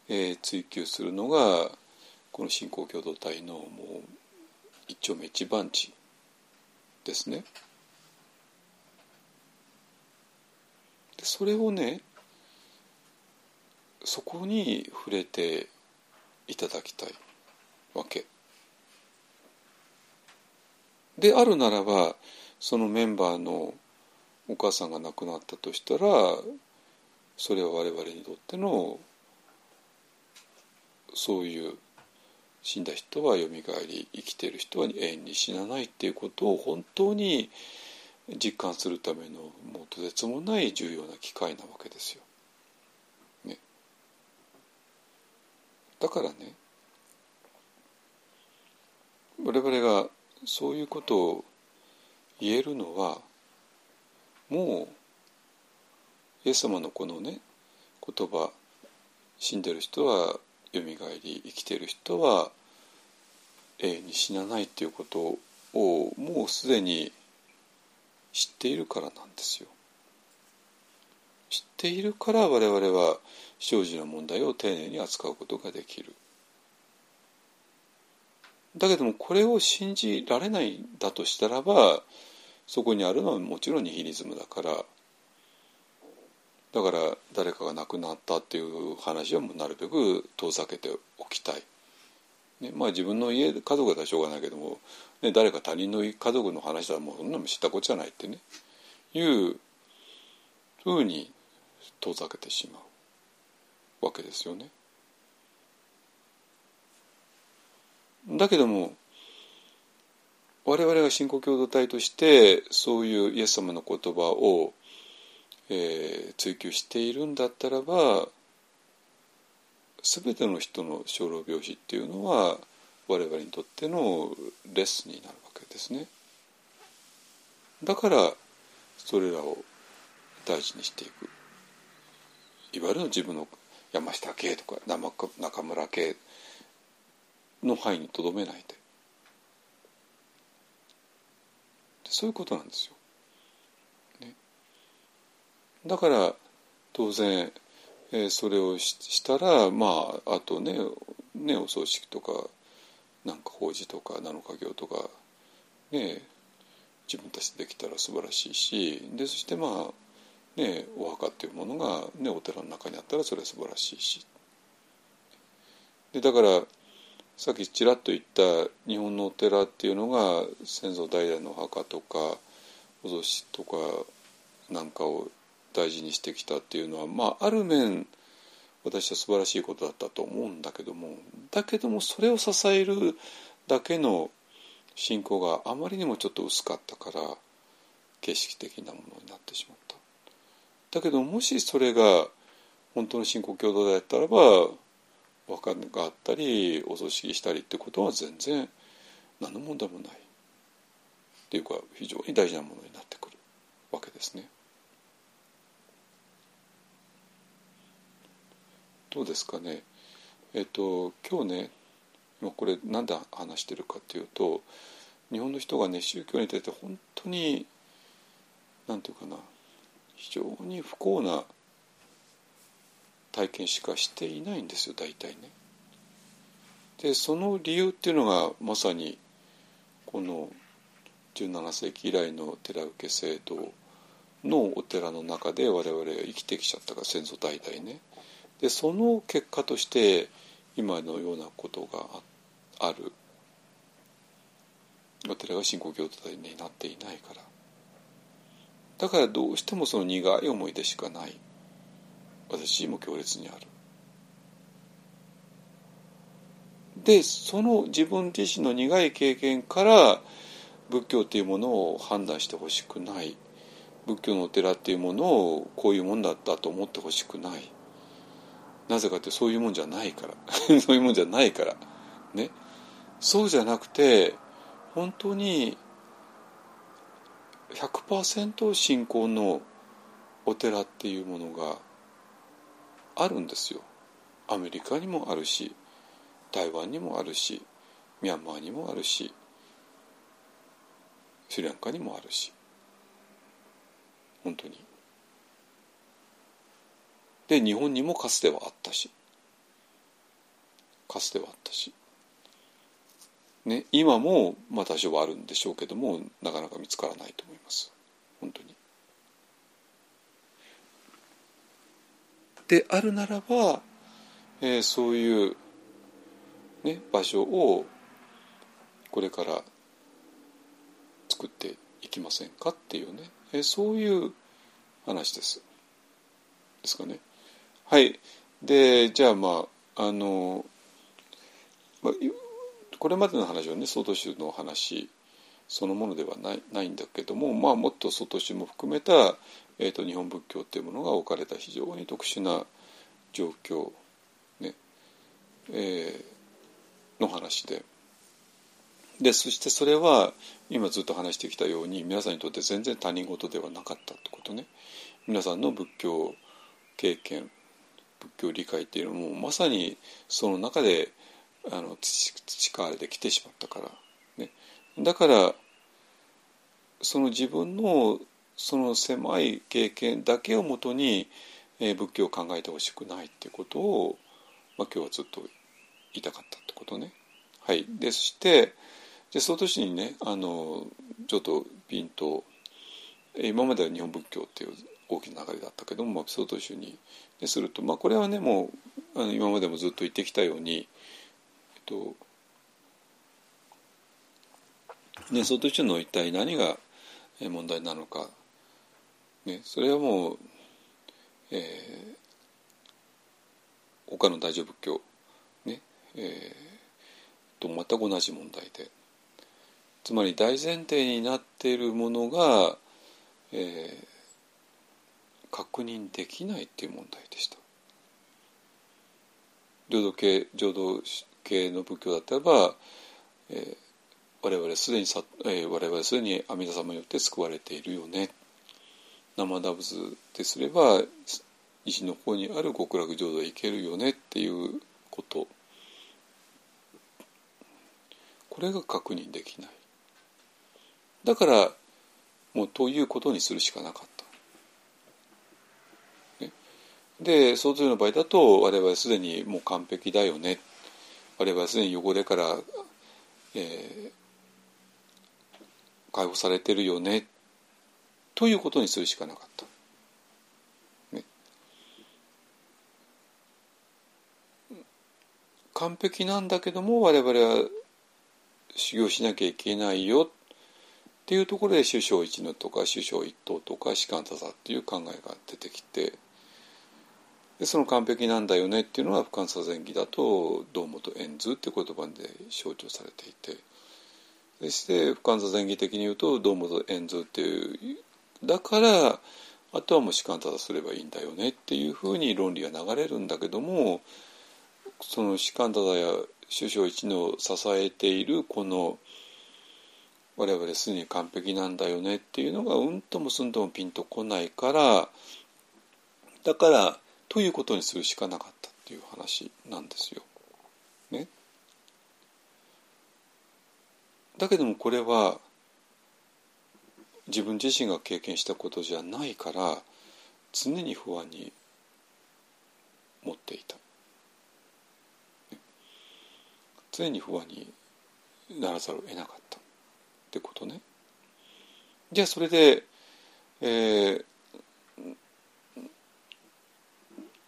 えー、追求するのがこの信仰共同体のもう一丁目一番地ですね。でそれをねそこに触れていただきたいわけ。であるならばそのメンバーのお母さんが亡くなったとしたらそれは我々にとってのそういう死んだ人はよみがえり生きている人は永遠に死なないっていうことを本当に実感するためのもうとてつもない重要な機会なわけですよ。ね、だからね我々がそういうことを言えるのはもうイエス様のこのね言葉死んでる人はよみがえり生きてる人は永遠に死なないっていうことをもうすでに知っているからなんですよ。知っているから我々は生じの問題を丁寧に扱うことができる。だけどもこれを信じられないんだとしたらばそこにあるのはもちろんニヒリズムだからだから誰かが亡くなったっていう話はもうなるべく遠ざけておきたい。ね、まあ自分の家家族だったらしょうがないけども、ね、誰か他人の家族の話はもうそんなの知ったことじゃないってねいうふうに遠ざけてしまうわけですよね。だけども我々が信仰共同体としてそういうイエス様の言葉を、えー、追求しているんだったらば全ての人の生老病死っていうのは我々にとってのレッスンになるわけですね。だからそれらを大事にしていくいわゆる自分の山下家とか中村家の範囲にとどめないでそういうことなんですよ。ね、だから当然えー、それをしたらまああとねねお葬式とかなんか法事とか7日行とかね自分たちでできたら素晴らしいしでそしてまあねお墓っていうものが、ね、お寺の中にあったらそれは素晴らしいしでだからさっきちらっと言った日本のお寺っていうのが先祖代々の墓とかお葬式とかなんかを大事にしてきたっていうのは、まあ、ある面私は素晴らしいことだったと思うんだけどもだけどもそれを支えるだけの信仰があまりにもちょっと薄かったから形式的なものになってしまった。だけどもしそれが本当の信仰共同体だったらば和歌があったりお葬式したりってことは全然何の問題もないっていうか非常に大事なものになってくるわけですね。どうですかね？えっと今日ね今これ何で話してるかっていうと日本の人がね宗教に出て本当に何て言うかな非常に不幸な体験しかしていないんですよ大体ね。でその理由っていうのがまさにこの17世紀以来の寺受け制度のお寺の中で我々が生きてきちゃったから先祖代々ね。でその結果として今のようなことがある。お寺が信仰共同体になっていないから。だからどうしてもその苦い思い出しかない。私も強烈にある。でその自分自身の苦い経験から仏教っていうものを判断してほしくない。仏教のお寺っていうものをこういうもんだったと思ってほしくない。なぜかってそういうもんじゃないから。そういうもんじゃないから。ね。そうじゃなくて本当に100%信仰のお寺っていうものがあるんですよ。アメリカにもあるし台湾にもあるしミャンマーにもあるしスリランカにもあるし。本当に。で日本にもかつてはあったし。かつてはあったし、ね、今もまあ多少はあるんでしょうけどもなかなか見つからないと思います。本当に。であるならば、えー、そういう、ね、場所をこれから作っていきませんかっていうね、えー、そういう話です。ですかね。はい。でじゃあまああの、まあ、これまでの話はね総統宗の話そのものではないないんだけども、まあ、もっと外宗も含めた、えーと、日本仏教っていうものが置かれた非常に特殊な状況、ねえー、の話で。でそしてそれは今ずっと話してきたように皆さんにとって全然他人事ではなかったってことね。皆さんの仏教経験仏教理解っていうのもまさにその中であの培われてきてしまったから、ね、だからその自分のその狭い経験だけをもとに、えー、仏教を考えてほしくないっていうことを、まあ、今日はずっと言いたかったってことね。はい、でそしてでその年にねあのちょっとピンと今までは日本仏教っていう大きな流れだったけども、まあ、その年にすると、まあ、これはねもうあの今までもずっと言ってきたように、えっとね、その年の一体何が問題なのか、ね、それはもう、えー、他の大乗仏教、ねえー、と全く同じ問題でつまり大前提になっているものが、えー、確認できないっていう問題でした。浄土系浄土系の仏教だったらば、えー、我々すでに、えー、我々すでに阿弥陀様によって救われているよね生ダブズですれば西の方にある極楽浄土へ行けるよねっていうこと。これが確認できない。だからもうということにするしかなかった。ね、でそのの場合だと我々すでにもう完璧だよね。我々はすでに汚れから、え解放されてるよね。ということにするしかなかった。ね、完璧なんだけども我々は修行しなきゃいけないよっていうところで首相一のとか首相一党とか士官多座っていう考えが出てきてでその完璧なんだよねっていうのは不完左前儀だと堂本円図っていう言葉で象徴されていて。そして不完座前儀的に言うと堂本円図っていうだからあとはもう士官ただすればいいんだよねっていうふうに論理が流れるんだけどもその士官ただや首相一の支えているこの我々すでに完璧なんだよねっていうのがうんともすんともピンとこないからだからということにするしかなかったっていう話なんですよ。ね。だけどもこれは自分自身が経験したことじゃないから常に不安に持っていた。常に不安にならざるを得なかった。ってことね。じゃあそれで、えー、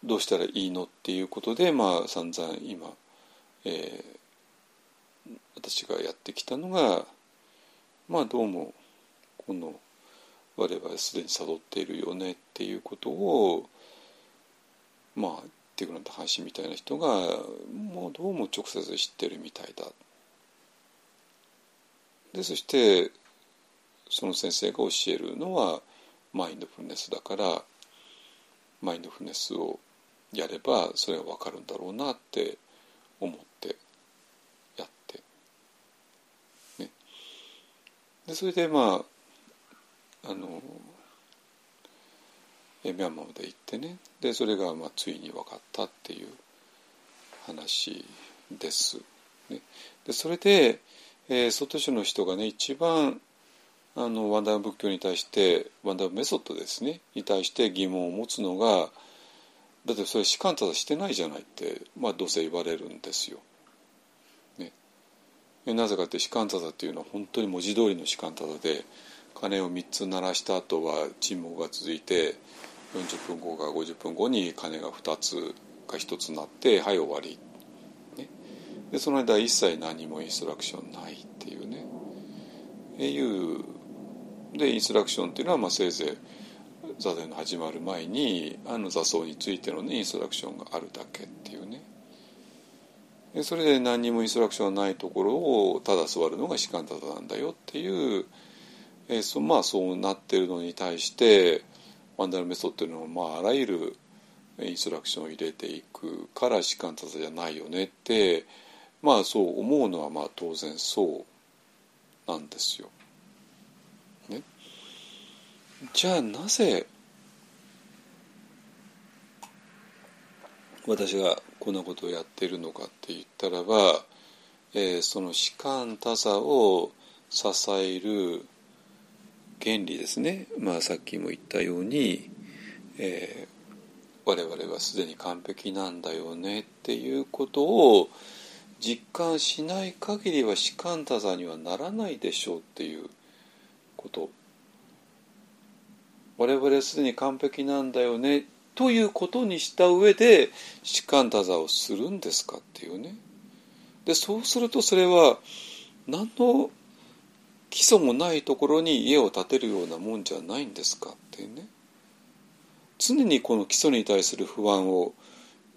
どうしたらいいのっていうことでまあ散々今、えー、私がやってきたのがまあどうもこの我々すでに悟っているよねっていうことをまあティグラント・ハンシみたいな人がもうどうも直接知ってるみたいだ。でそしてその先生が教えるのはマインドフルネスだからマインドフルネスをやればそれが分かるんだろうなって思ってやって、ね、でそれでまああのミャンマーまで行ってねでそれがまあついに分かったっていう話です。ね、でそれで、えー、外州の人がね一番あのワンダー仏教に対してワンダーメソッドですねに対して疑問を持つのがだってそれ士官ただしてないじゃないって、まあ、どうせ言われるんですよ。ね、なぜかって士官ただっていうのは本当に文字通りの士官ただで鐘を3つ鳴らした後は沈黙が続いて40分後か50分後に鐘が2つか1つ鳴ってはい終わり、ね、でその間一切何もインストラクションないっていうね。っていう。でインストラクションっていうのはまあせいぜい座禅の始まる前にあの座奏についての、ね、インストラクションがあるだけっていうね。でそれで何にもインストラクションないところをただ座るのが士官ただなんだよっていう、えー、そまあそうなってるのに対してワンダルメソッドっていうのは、まあ、あらゆるインストラクションを入れていくから士官ただじゃないよねってまあそう思うのはまあ当然そうなんですよ。ね、じゃあなぜ私がこんなことをやっているのかって言ったらば、えー、その士官多座を支える原理ですね、まあ、さっきも言ったように、えー、我々はすでに完璧なんだよねっていうことを実感しない限りは士官多座にはならないでしょうっていうこと。我々すでに完璧なんだよねということにした上で士官多座をするんですかっていうね。でそうするとそれは何の基礎もないところに家を建てるようなもんじゃないんですかっていうね常にこの基礎に対する不安を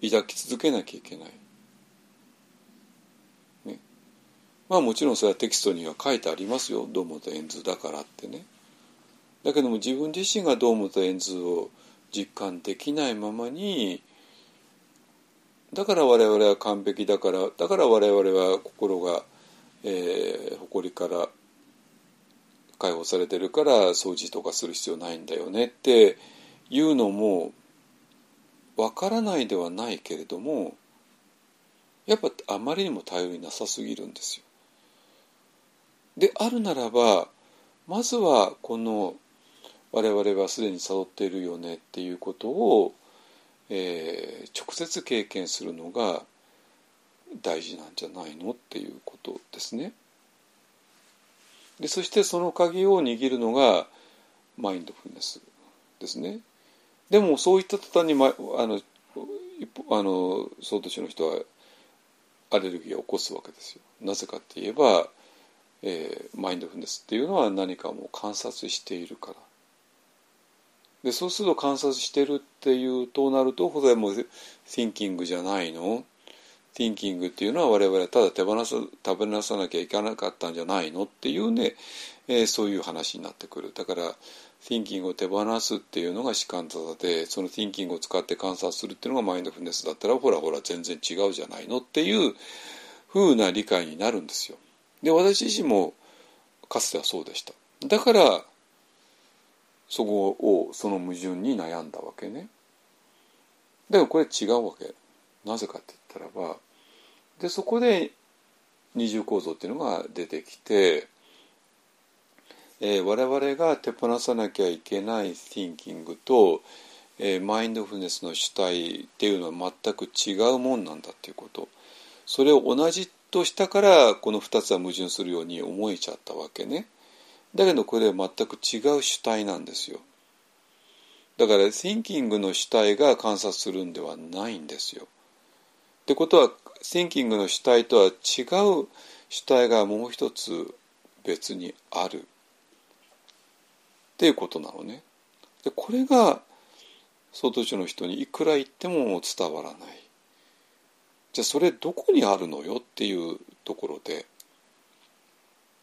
抱き続けなきゃいけない。ね、まあもちろんそれはテキストには書いてありますよ堂本円図だからってね。だけども自分自身が堂本円図を実感できないままにだから我々は完璧だからだから我々は心が、えー、誇りから解放されてるから掃除とかする必要ないんだよねっていうのもわからないではないけれどもやっぱあまりにも頼りなさすぎるんですよ。であるならばまずはこの我々はすでに悟っているよねっていうことを、えー、直接経験するのが大事なんじゃないのっていうことですね。でそしてその鍵を握るのがマインドフルネスですね。でもそういった途端に、ま、あのあの総都市の人はアレルギーを起こすわけですよ。なぜかって言えば、えー、マインドフルネスっていうのは何かもう観察しているから。でそうすると観察してるっていうとなるとこれもう thinking じゃないの thinking っていうのは我々はただ手放さ食べなさなきゃいけなかったんじゃないのっていうね、えー、そういう話になってくるだから thinking を手放すっていうのが士官座でその thinking を使って観察するっていうのがマインドフルネスだったらほらほら全然違うじゃないのっていうふうな理解になるんですよ。で私自身もかつてはそうでした。だからそこをその矛盾に悩んだわけね。だからこれ違うわけ。なぜかって言ったらばでそこで二重構造っていうのが出てきて、えー、我々が手放さなきゃいけない thinking と、えー、マインドフルネスの主体っていうのは全く違うもんなんだっていうこと。それを同じとしたからこの2つは矛盾するように思えちゃったわけね。だけどこれは全く違う主体なんですよ。だから thinking の主体が観察するんではないんですよ。ってことは thinking の主体とは違う主体がもう一つ別にあるっていうことなのね。でこれが外地の人にいくら言っても伝わらない。じゃあそれどこにあるのよっていうところで。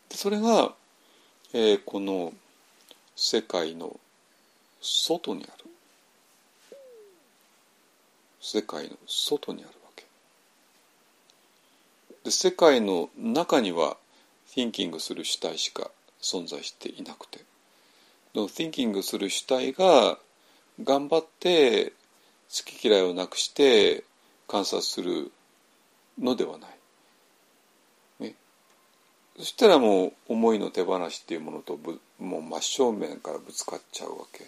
でそれが、えー、この世界の外にある。世界の外にある。で世界の中には thinking する主体しか存在していなくての thinking する主体が頑張って好き嫌いをなくして観察するのではない。ね、そしたらもう思いの手放しっていうものともう真正面からぶつかっちゃうわけ。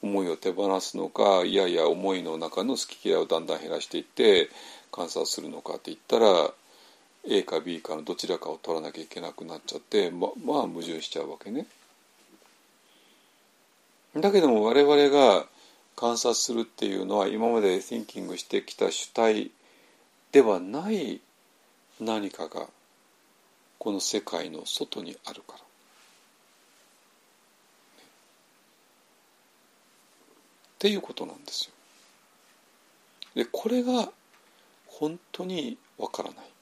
思いを手放すのかいやいや思いの中の好き嫌いをだんだん減らしていって観察するのかって言ったら A か B かのどちらかを取らなきゃいけなくなっちゃってままあ矛盾しちゃうわけね。だけども我々が観察するっていうのは今まで thinking してきた主体ではない何かがこの世界の外にあるから。っていうことなんですよ。でこれが本当にわからない。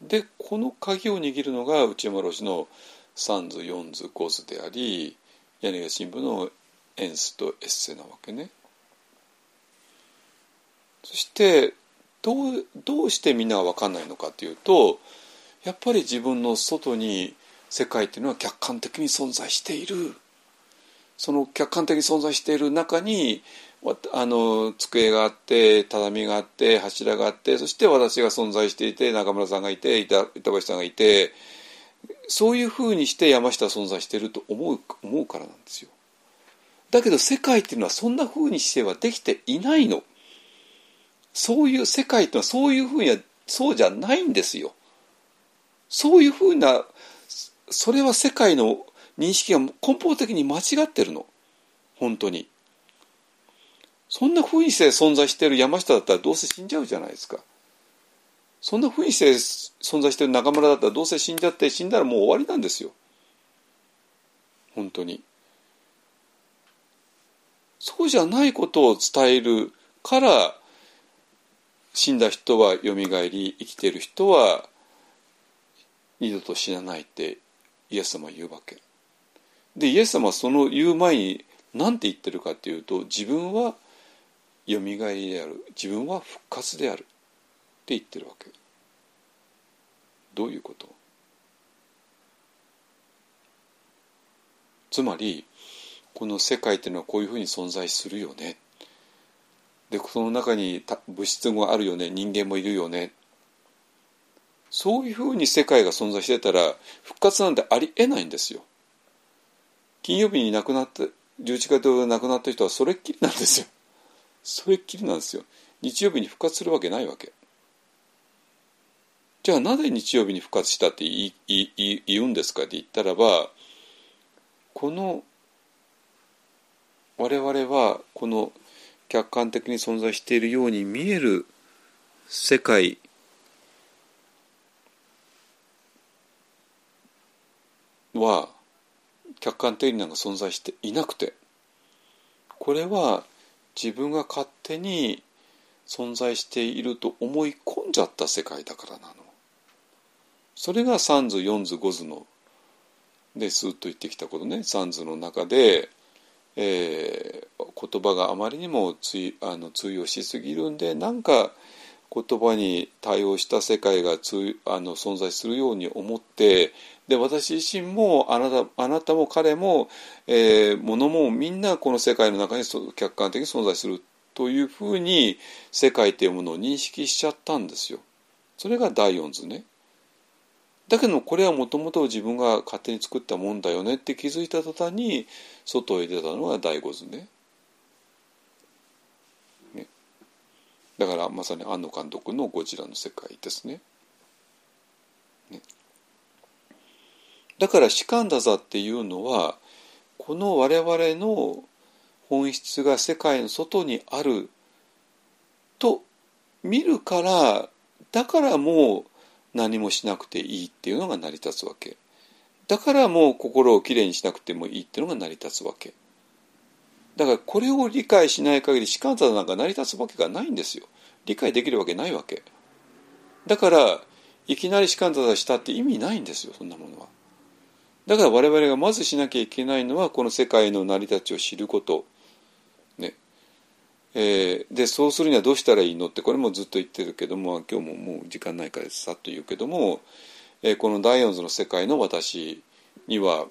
でこの鍵を握るのが内山老師の3図4図5図であり柳ヶ新聞のエンスとエッセなわけね。そしてどうどうしてみんなが分かんないのかというとやっぱり自分の外に世界っていうのは客観的に存在しているその客観的に存在している中にあの机があって畳があって柱があってそして私が存在していて中村さんがいて板橋さんがいてそういうふうにして山下は存在していると思う思うからなんですよ。だけど世界っていうのはそんなふうにしてはできていないの。そういう世界っていうのはそういうふうにはそうじゃないんですよ。そういうふうなそれは世界の認識が根本的に間違ってるの本当にそんなふうにして存在している山下だったらどうせ死んじゃうじゃないですか。そんなふうにして存在している中村だったらどうせ死んじゃって死んだらもう終わりなんですよ。本当に。そうじゃないことを伝えるから死んだ人はよみがえり生きている人は二度と死なないってイエス様は言うわけ。でイエス様はその言う前に何て言ってるかっていうと自分はよみがえりである。自分は復活であるって言ってるわけ。どういうこと？つまりこの世界っていうのはこういうふうに存在するよね。でその中に物質もあるよね。人間もいるよね。そういうふうに世界が存在してたら復活なんてありえないんですよ。金曜日に亡くなった11月で亡くなった人はそれっきりなんですよ。それっきりなんですよ。日曜日に復活するわけないわけ。じゃあなぜ日曜日に復活したって言い言うんですかって言ったらばこの我々はこの客観的に存在しているように見える世界は客観的になんか存在していなくてこれは自分が勝手に存在していると思い込んじゃった世界だからなの。それが三図四図五図のですっと言ってきたことね三図の中でえー、言葉があまりにもついあの通用しすぎるんでなんか言葉に対応した世界がつあの存在するように思ってで私自身もあなたあなたも彼も、えー、物もみんなこの世界の中に客観的に存在するというふうに世界というものを認識しちゃったんですよ。それが第四図ね。だけどこれはもともと自分が勝手に作ったもんだよねって気づいた途端に外へ出たのが第五図。ねだからまさに庵野監督の「ゴジラ」の世界ですね。ね。だから「士官だ座」っていうのはこの我々の本質が世界の外にあると見るからだからもう何もしなくていいっていうのが成り立つわけ。だからもう心をきれいにしなくてもいいっていうのが成り立つわけ。だからこれを理解しない限り士官座なんか成り立つわけがないんですよ。理解できるわけないわけ。だからいきなり士官座したって意味ないんですよそんなものは。だから我々がまずしなきゃいけないのはこの世界の成り立ちを知ること。ね。えー、でそうするにはどうしたらいいのってこれもずっと言ってるけども今日ももう時間ないからさっと言うけども、えー、この第四図の世界の私には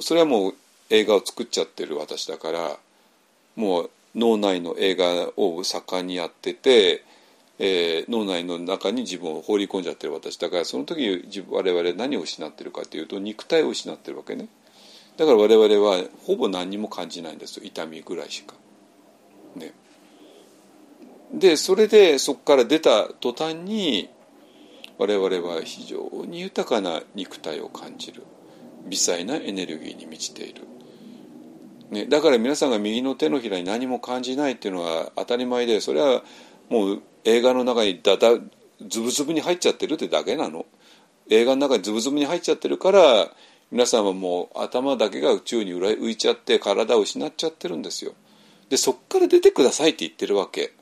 それはもう映画を作っちゃってる私だからもう脳内の映画を盛んにやってて、えー、脳内の中に自分を放り込んじゃってる私だからその時自分我々何を失ってるかというと肉体を失ってるわけねだから我々はほぼ何にも感じないんですよ痛みぐらいしか。ね、でそれでそこから出た途端に我々は非常に豊かな肉体を感じる微細なエネルギーに満ちている。ね、だから皆さんが右の手のひらに何も感じないっていうのは当たり前でそれはもう映画の中にだだズブズブに入っちゃってるってだけなの。映画の中にズブズブに入っちゃってるから皆さんはもう頭だけが宇宙に浮いちゃって体を失っちゃってるんですよ。でそっから出てくださいって言ってるわけ、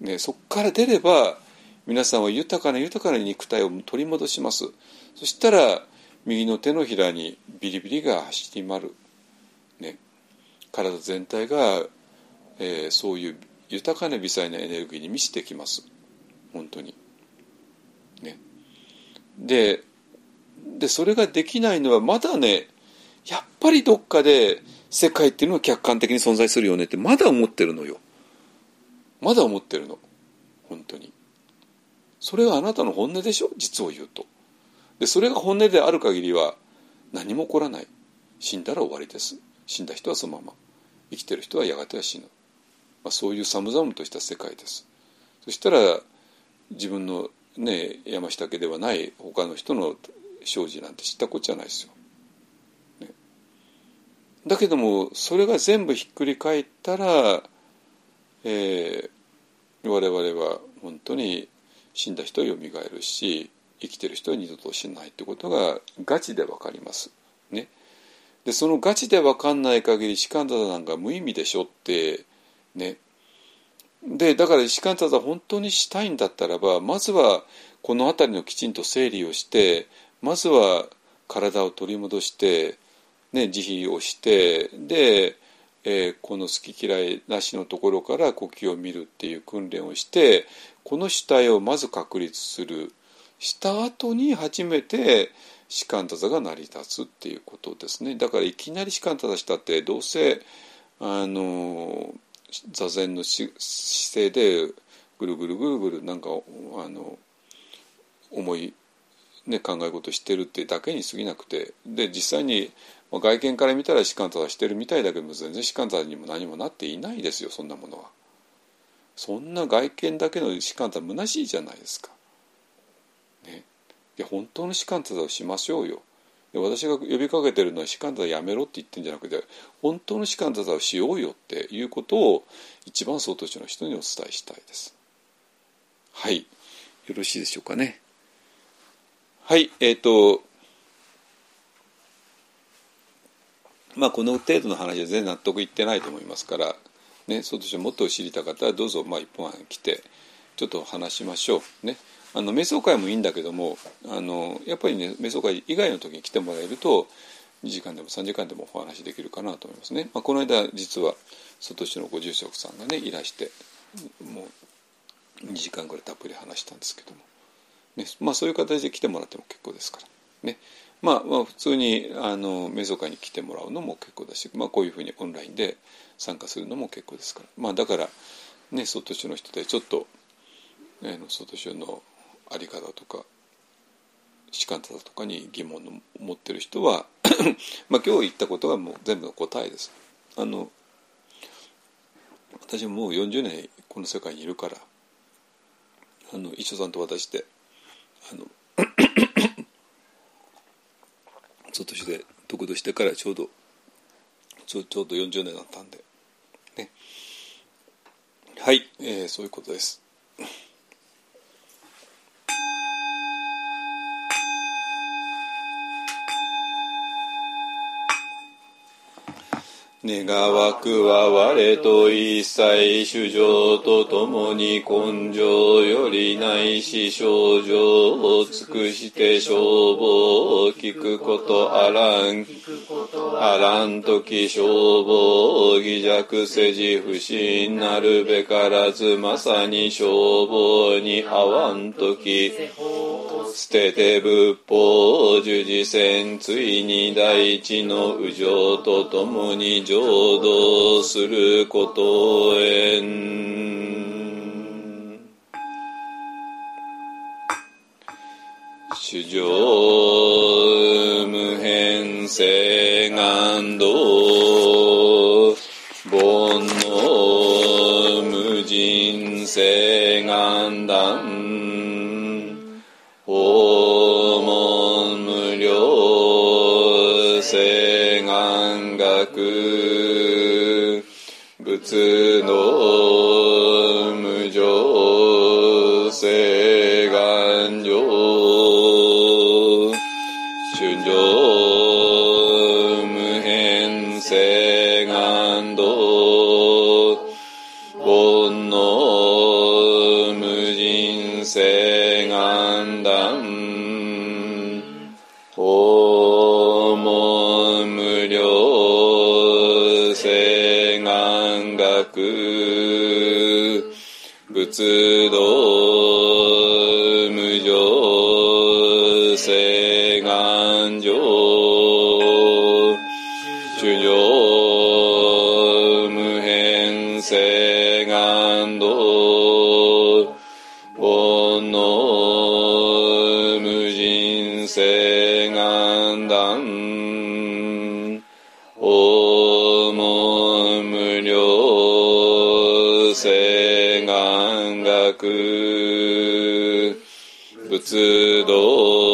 ね、そっから出れば皆さんは豊かな豊かな肉体を取り戻します。そしたら右の手のひらにビリビリが走り回る、体全体が、えー、そういう豊かな微細なエネルギーに満ちてきます。本当に。ね、ででそれができないのはまだねやっぱりどっかで世界っていうのは客観的に存在するよねってまだ思ってるのよ。まだ思ってるの。本当に。それがあなたの本音でしょ？実を言うと。でそれが本音である限りは何も起こらない。死んだら終わりです。死んだ人はそのまま。生きてる人はやがては死ぬ、まあ、そういう寒々とした世界です。そしたら自分のね山下家ではない他の人の生じなんて知ったこっちゃないですよ、ね、だけどもそれが全部ひっくり返ったら、えー、我々は本当に死んだ人はよみがえるし生きてる人は二度としないってことがガチで分かります。ね、でそのガチで分かんない限り士官座なんか無意味でしょってね。でだから士官座本当にしたいんだったらばまずはこの辺りのきちんと整理をしてまずは体を取り戻して、ね、慈悲をしてで、えー、この好き嫌いなしのところから呼吸を見るっていう訓練をしてこの主体をまず確立する。した後に初めて士官座座が成り立つっていうことですねだからいきなり士官座座したってどうせあの座禅の姿勢でぐるぐるぐるぐるなんかあの思い、ね、考え事してるってだけに過ぎなくてで実際に外見から見たら士官座してるみたいだけど全然士官座にも何もなっていないですよそんなものは。そんな外見だけの士官座虚しいじゃないですか。や本当の士官座をしましょうよ。私が呼びかけてるのは士官座やめろって言ってるんじゃなくて本当の士官座をしようよっていうことを一番総統市の人にお伝えしたいです。はい。よろしいでしょうかね。はい。えっ、ー、とまあこの程度の話は全然納得いってないと思いますからね総統市もっと知りたかったらどうぞまあ一本来てちょっと話しましょう。ね。あの瞑想会もいいんだけどもあのやっぱりね瞑想会以外の時に来てもらえると2時間でも3時間でもお話できるかなと思いますね。まあ、この間実は外市のご住職さんがねいらしてもう2時間ぐらいたっぷり話したんですけども、ねまあ、そういう形で来てもらっても結構ですから。ねまあ、まあ普通にあの瞑想会に来てもらうのも結構だし、まあ、こういうふうにオンラインで参加するのも結構ですから、まあ、だからね外市の人でちちょっと、ね、外市のあり方とか士官方とかに疑問を持ってる人は まあ今日言ったことがもう全部の答えです。あの私ももう40年この世界にいるからあの一緒さんと私であの 外して得度してからちょうどちょちょうど40年だったんでねはい、えー、そういうことです。願わくは我と一切主情とともに根性よりないし症状を尽くして消防を聞くことあらん。あらんとき消防偽弱せじ不信なるべからずまさに消防に合わんとき捨てて仏法十字戦ついに大地の右上とともに浄土することへん。主上無変性願道煩悩無人性。仏のく。仏道仏道。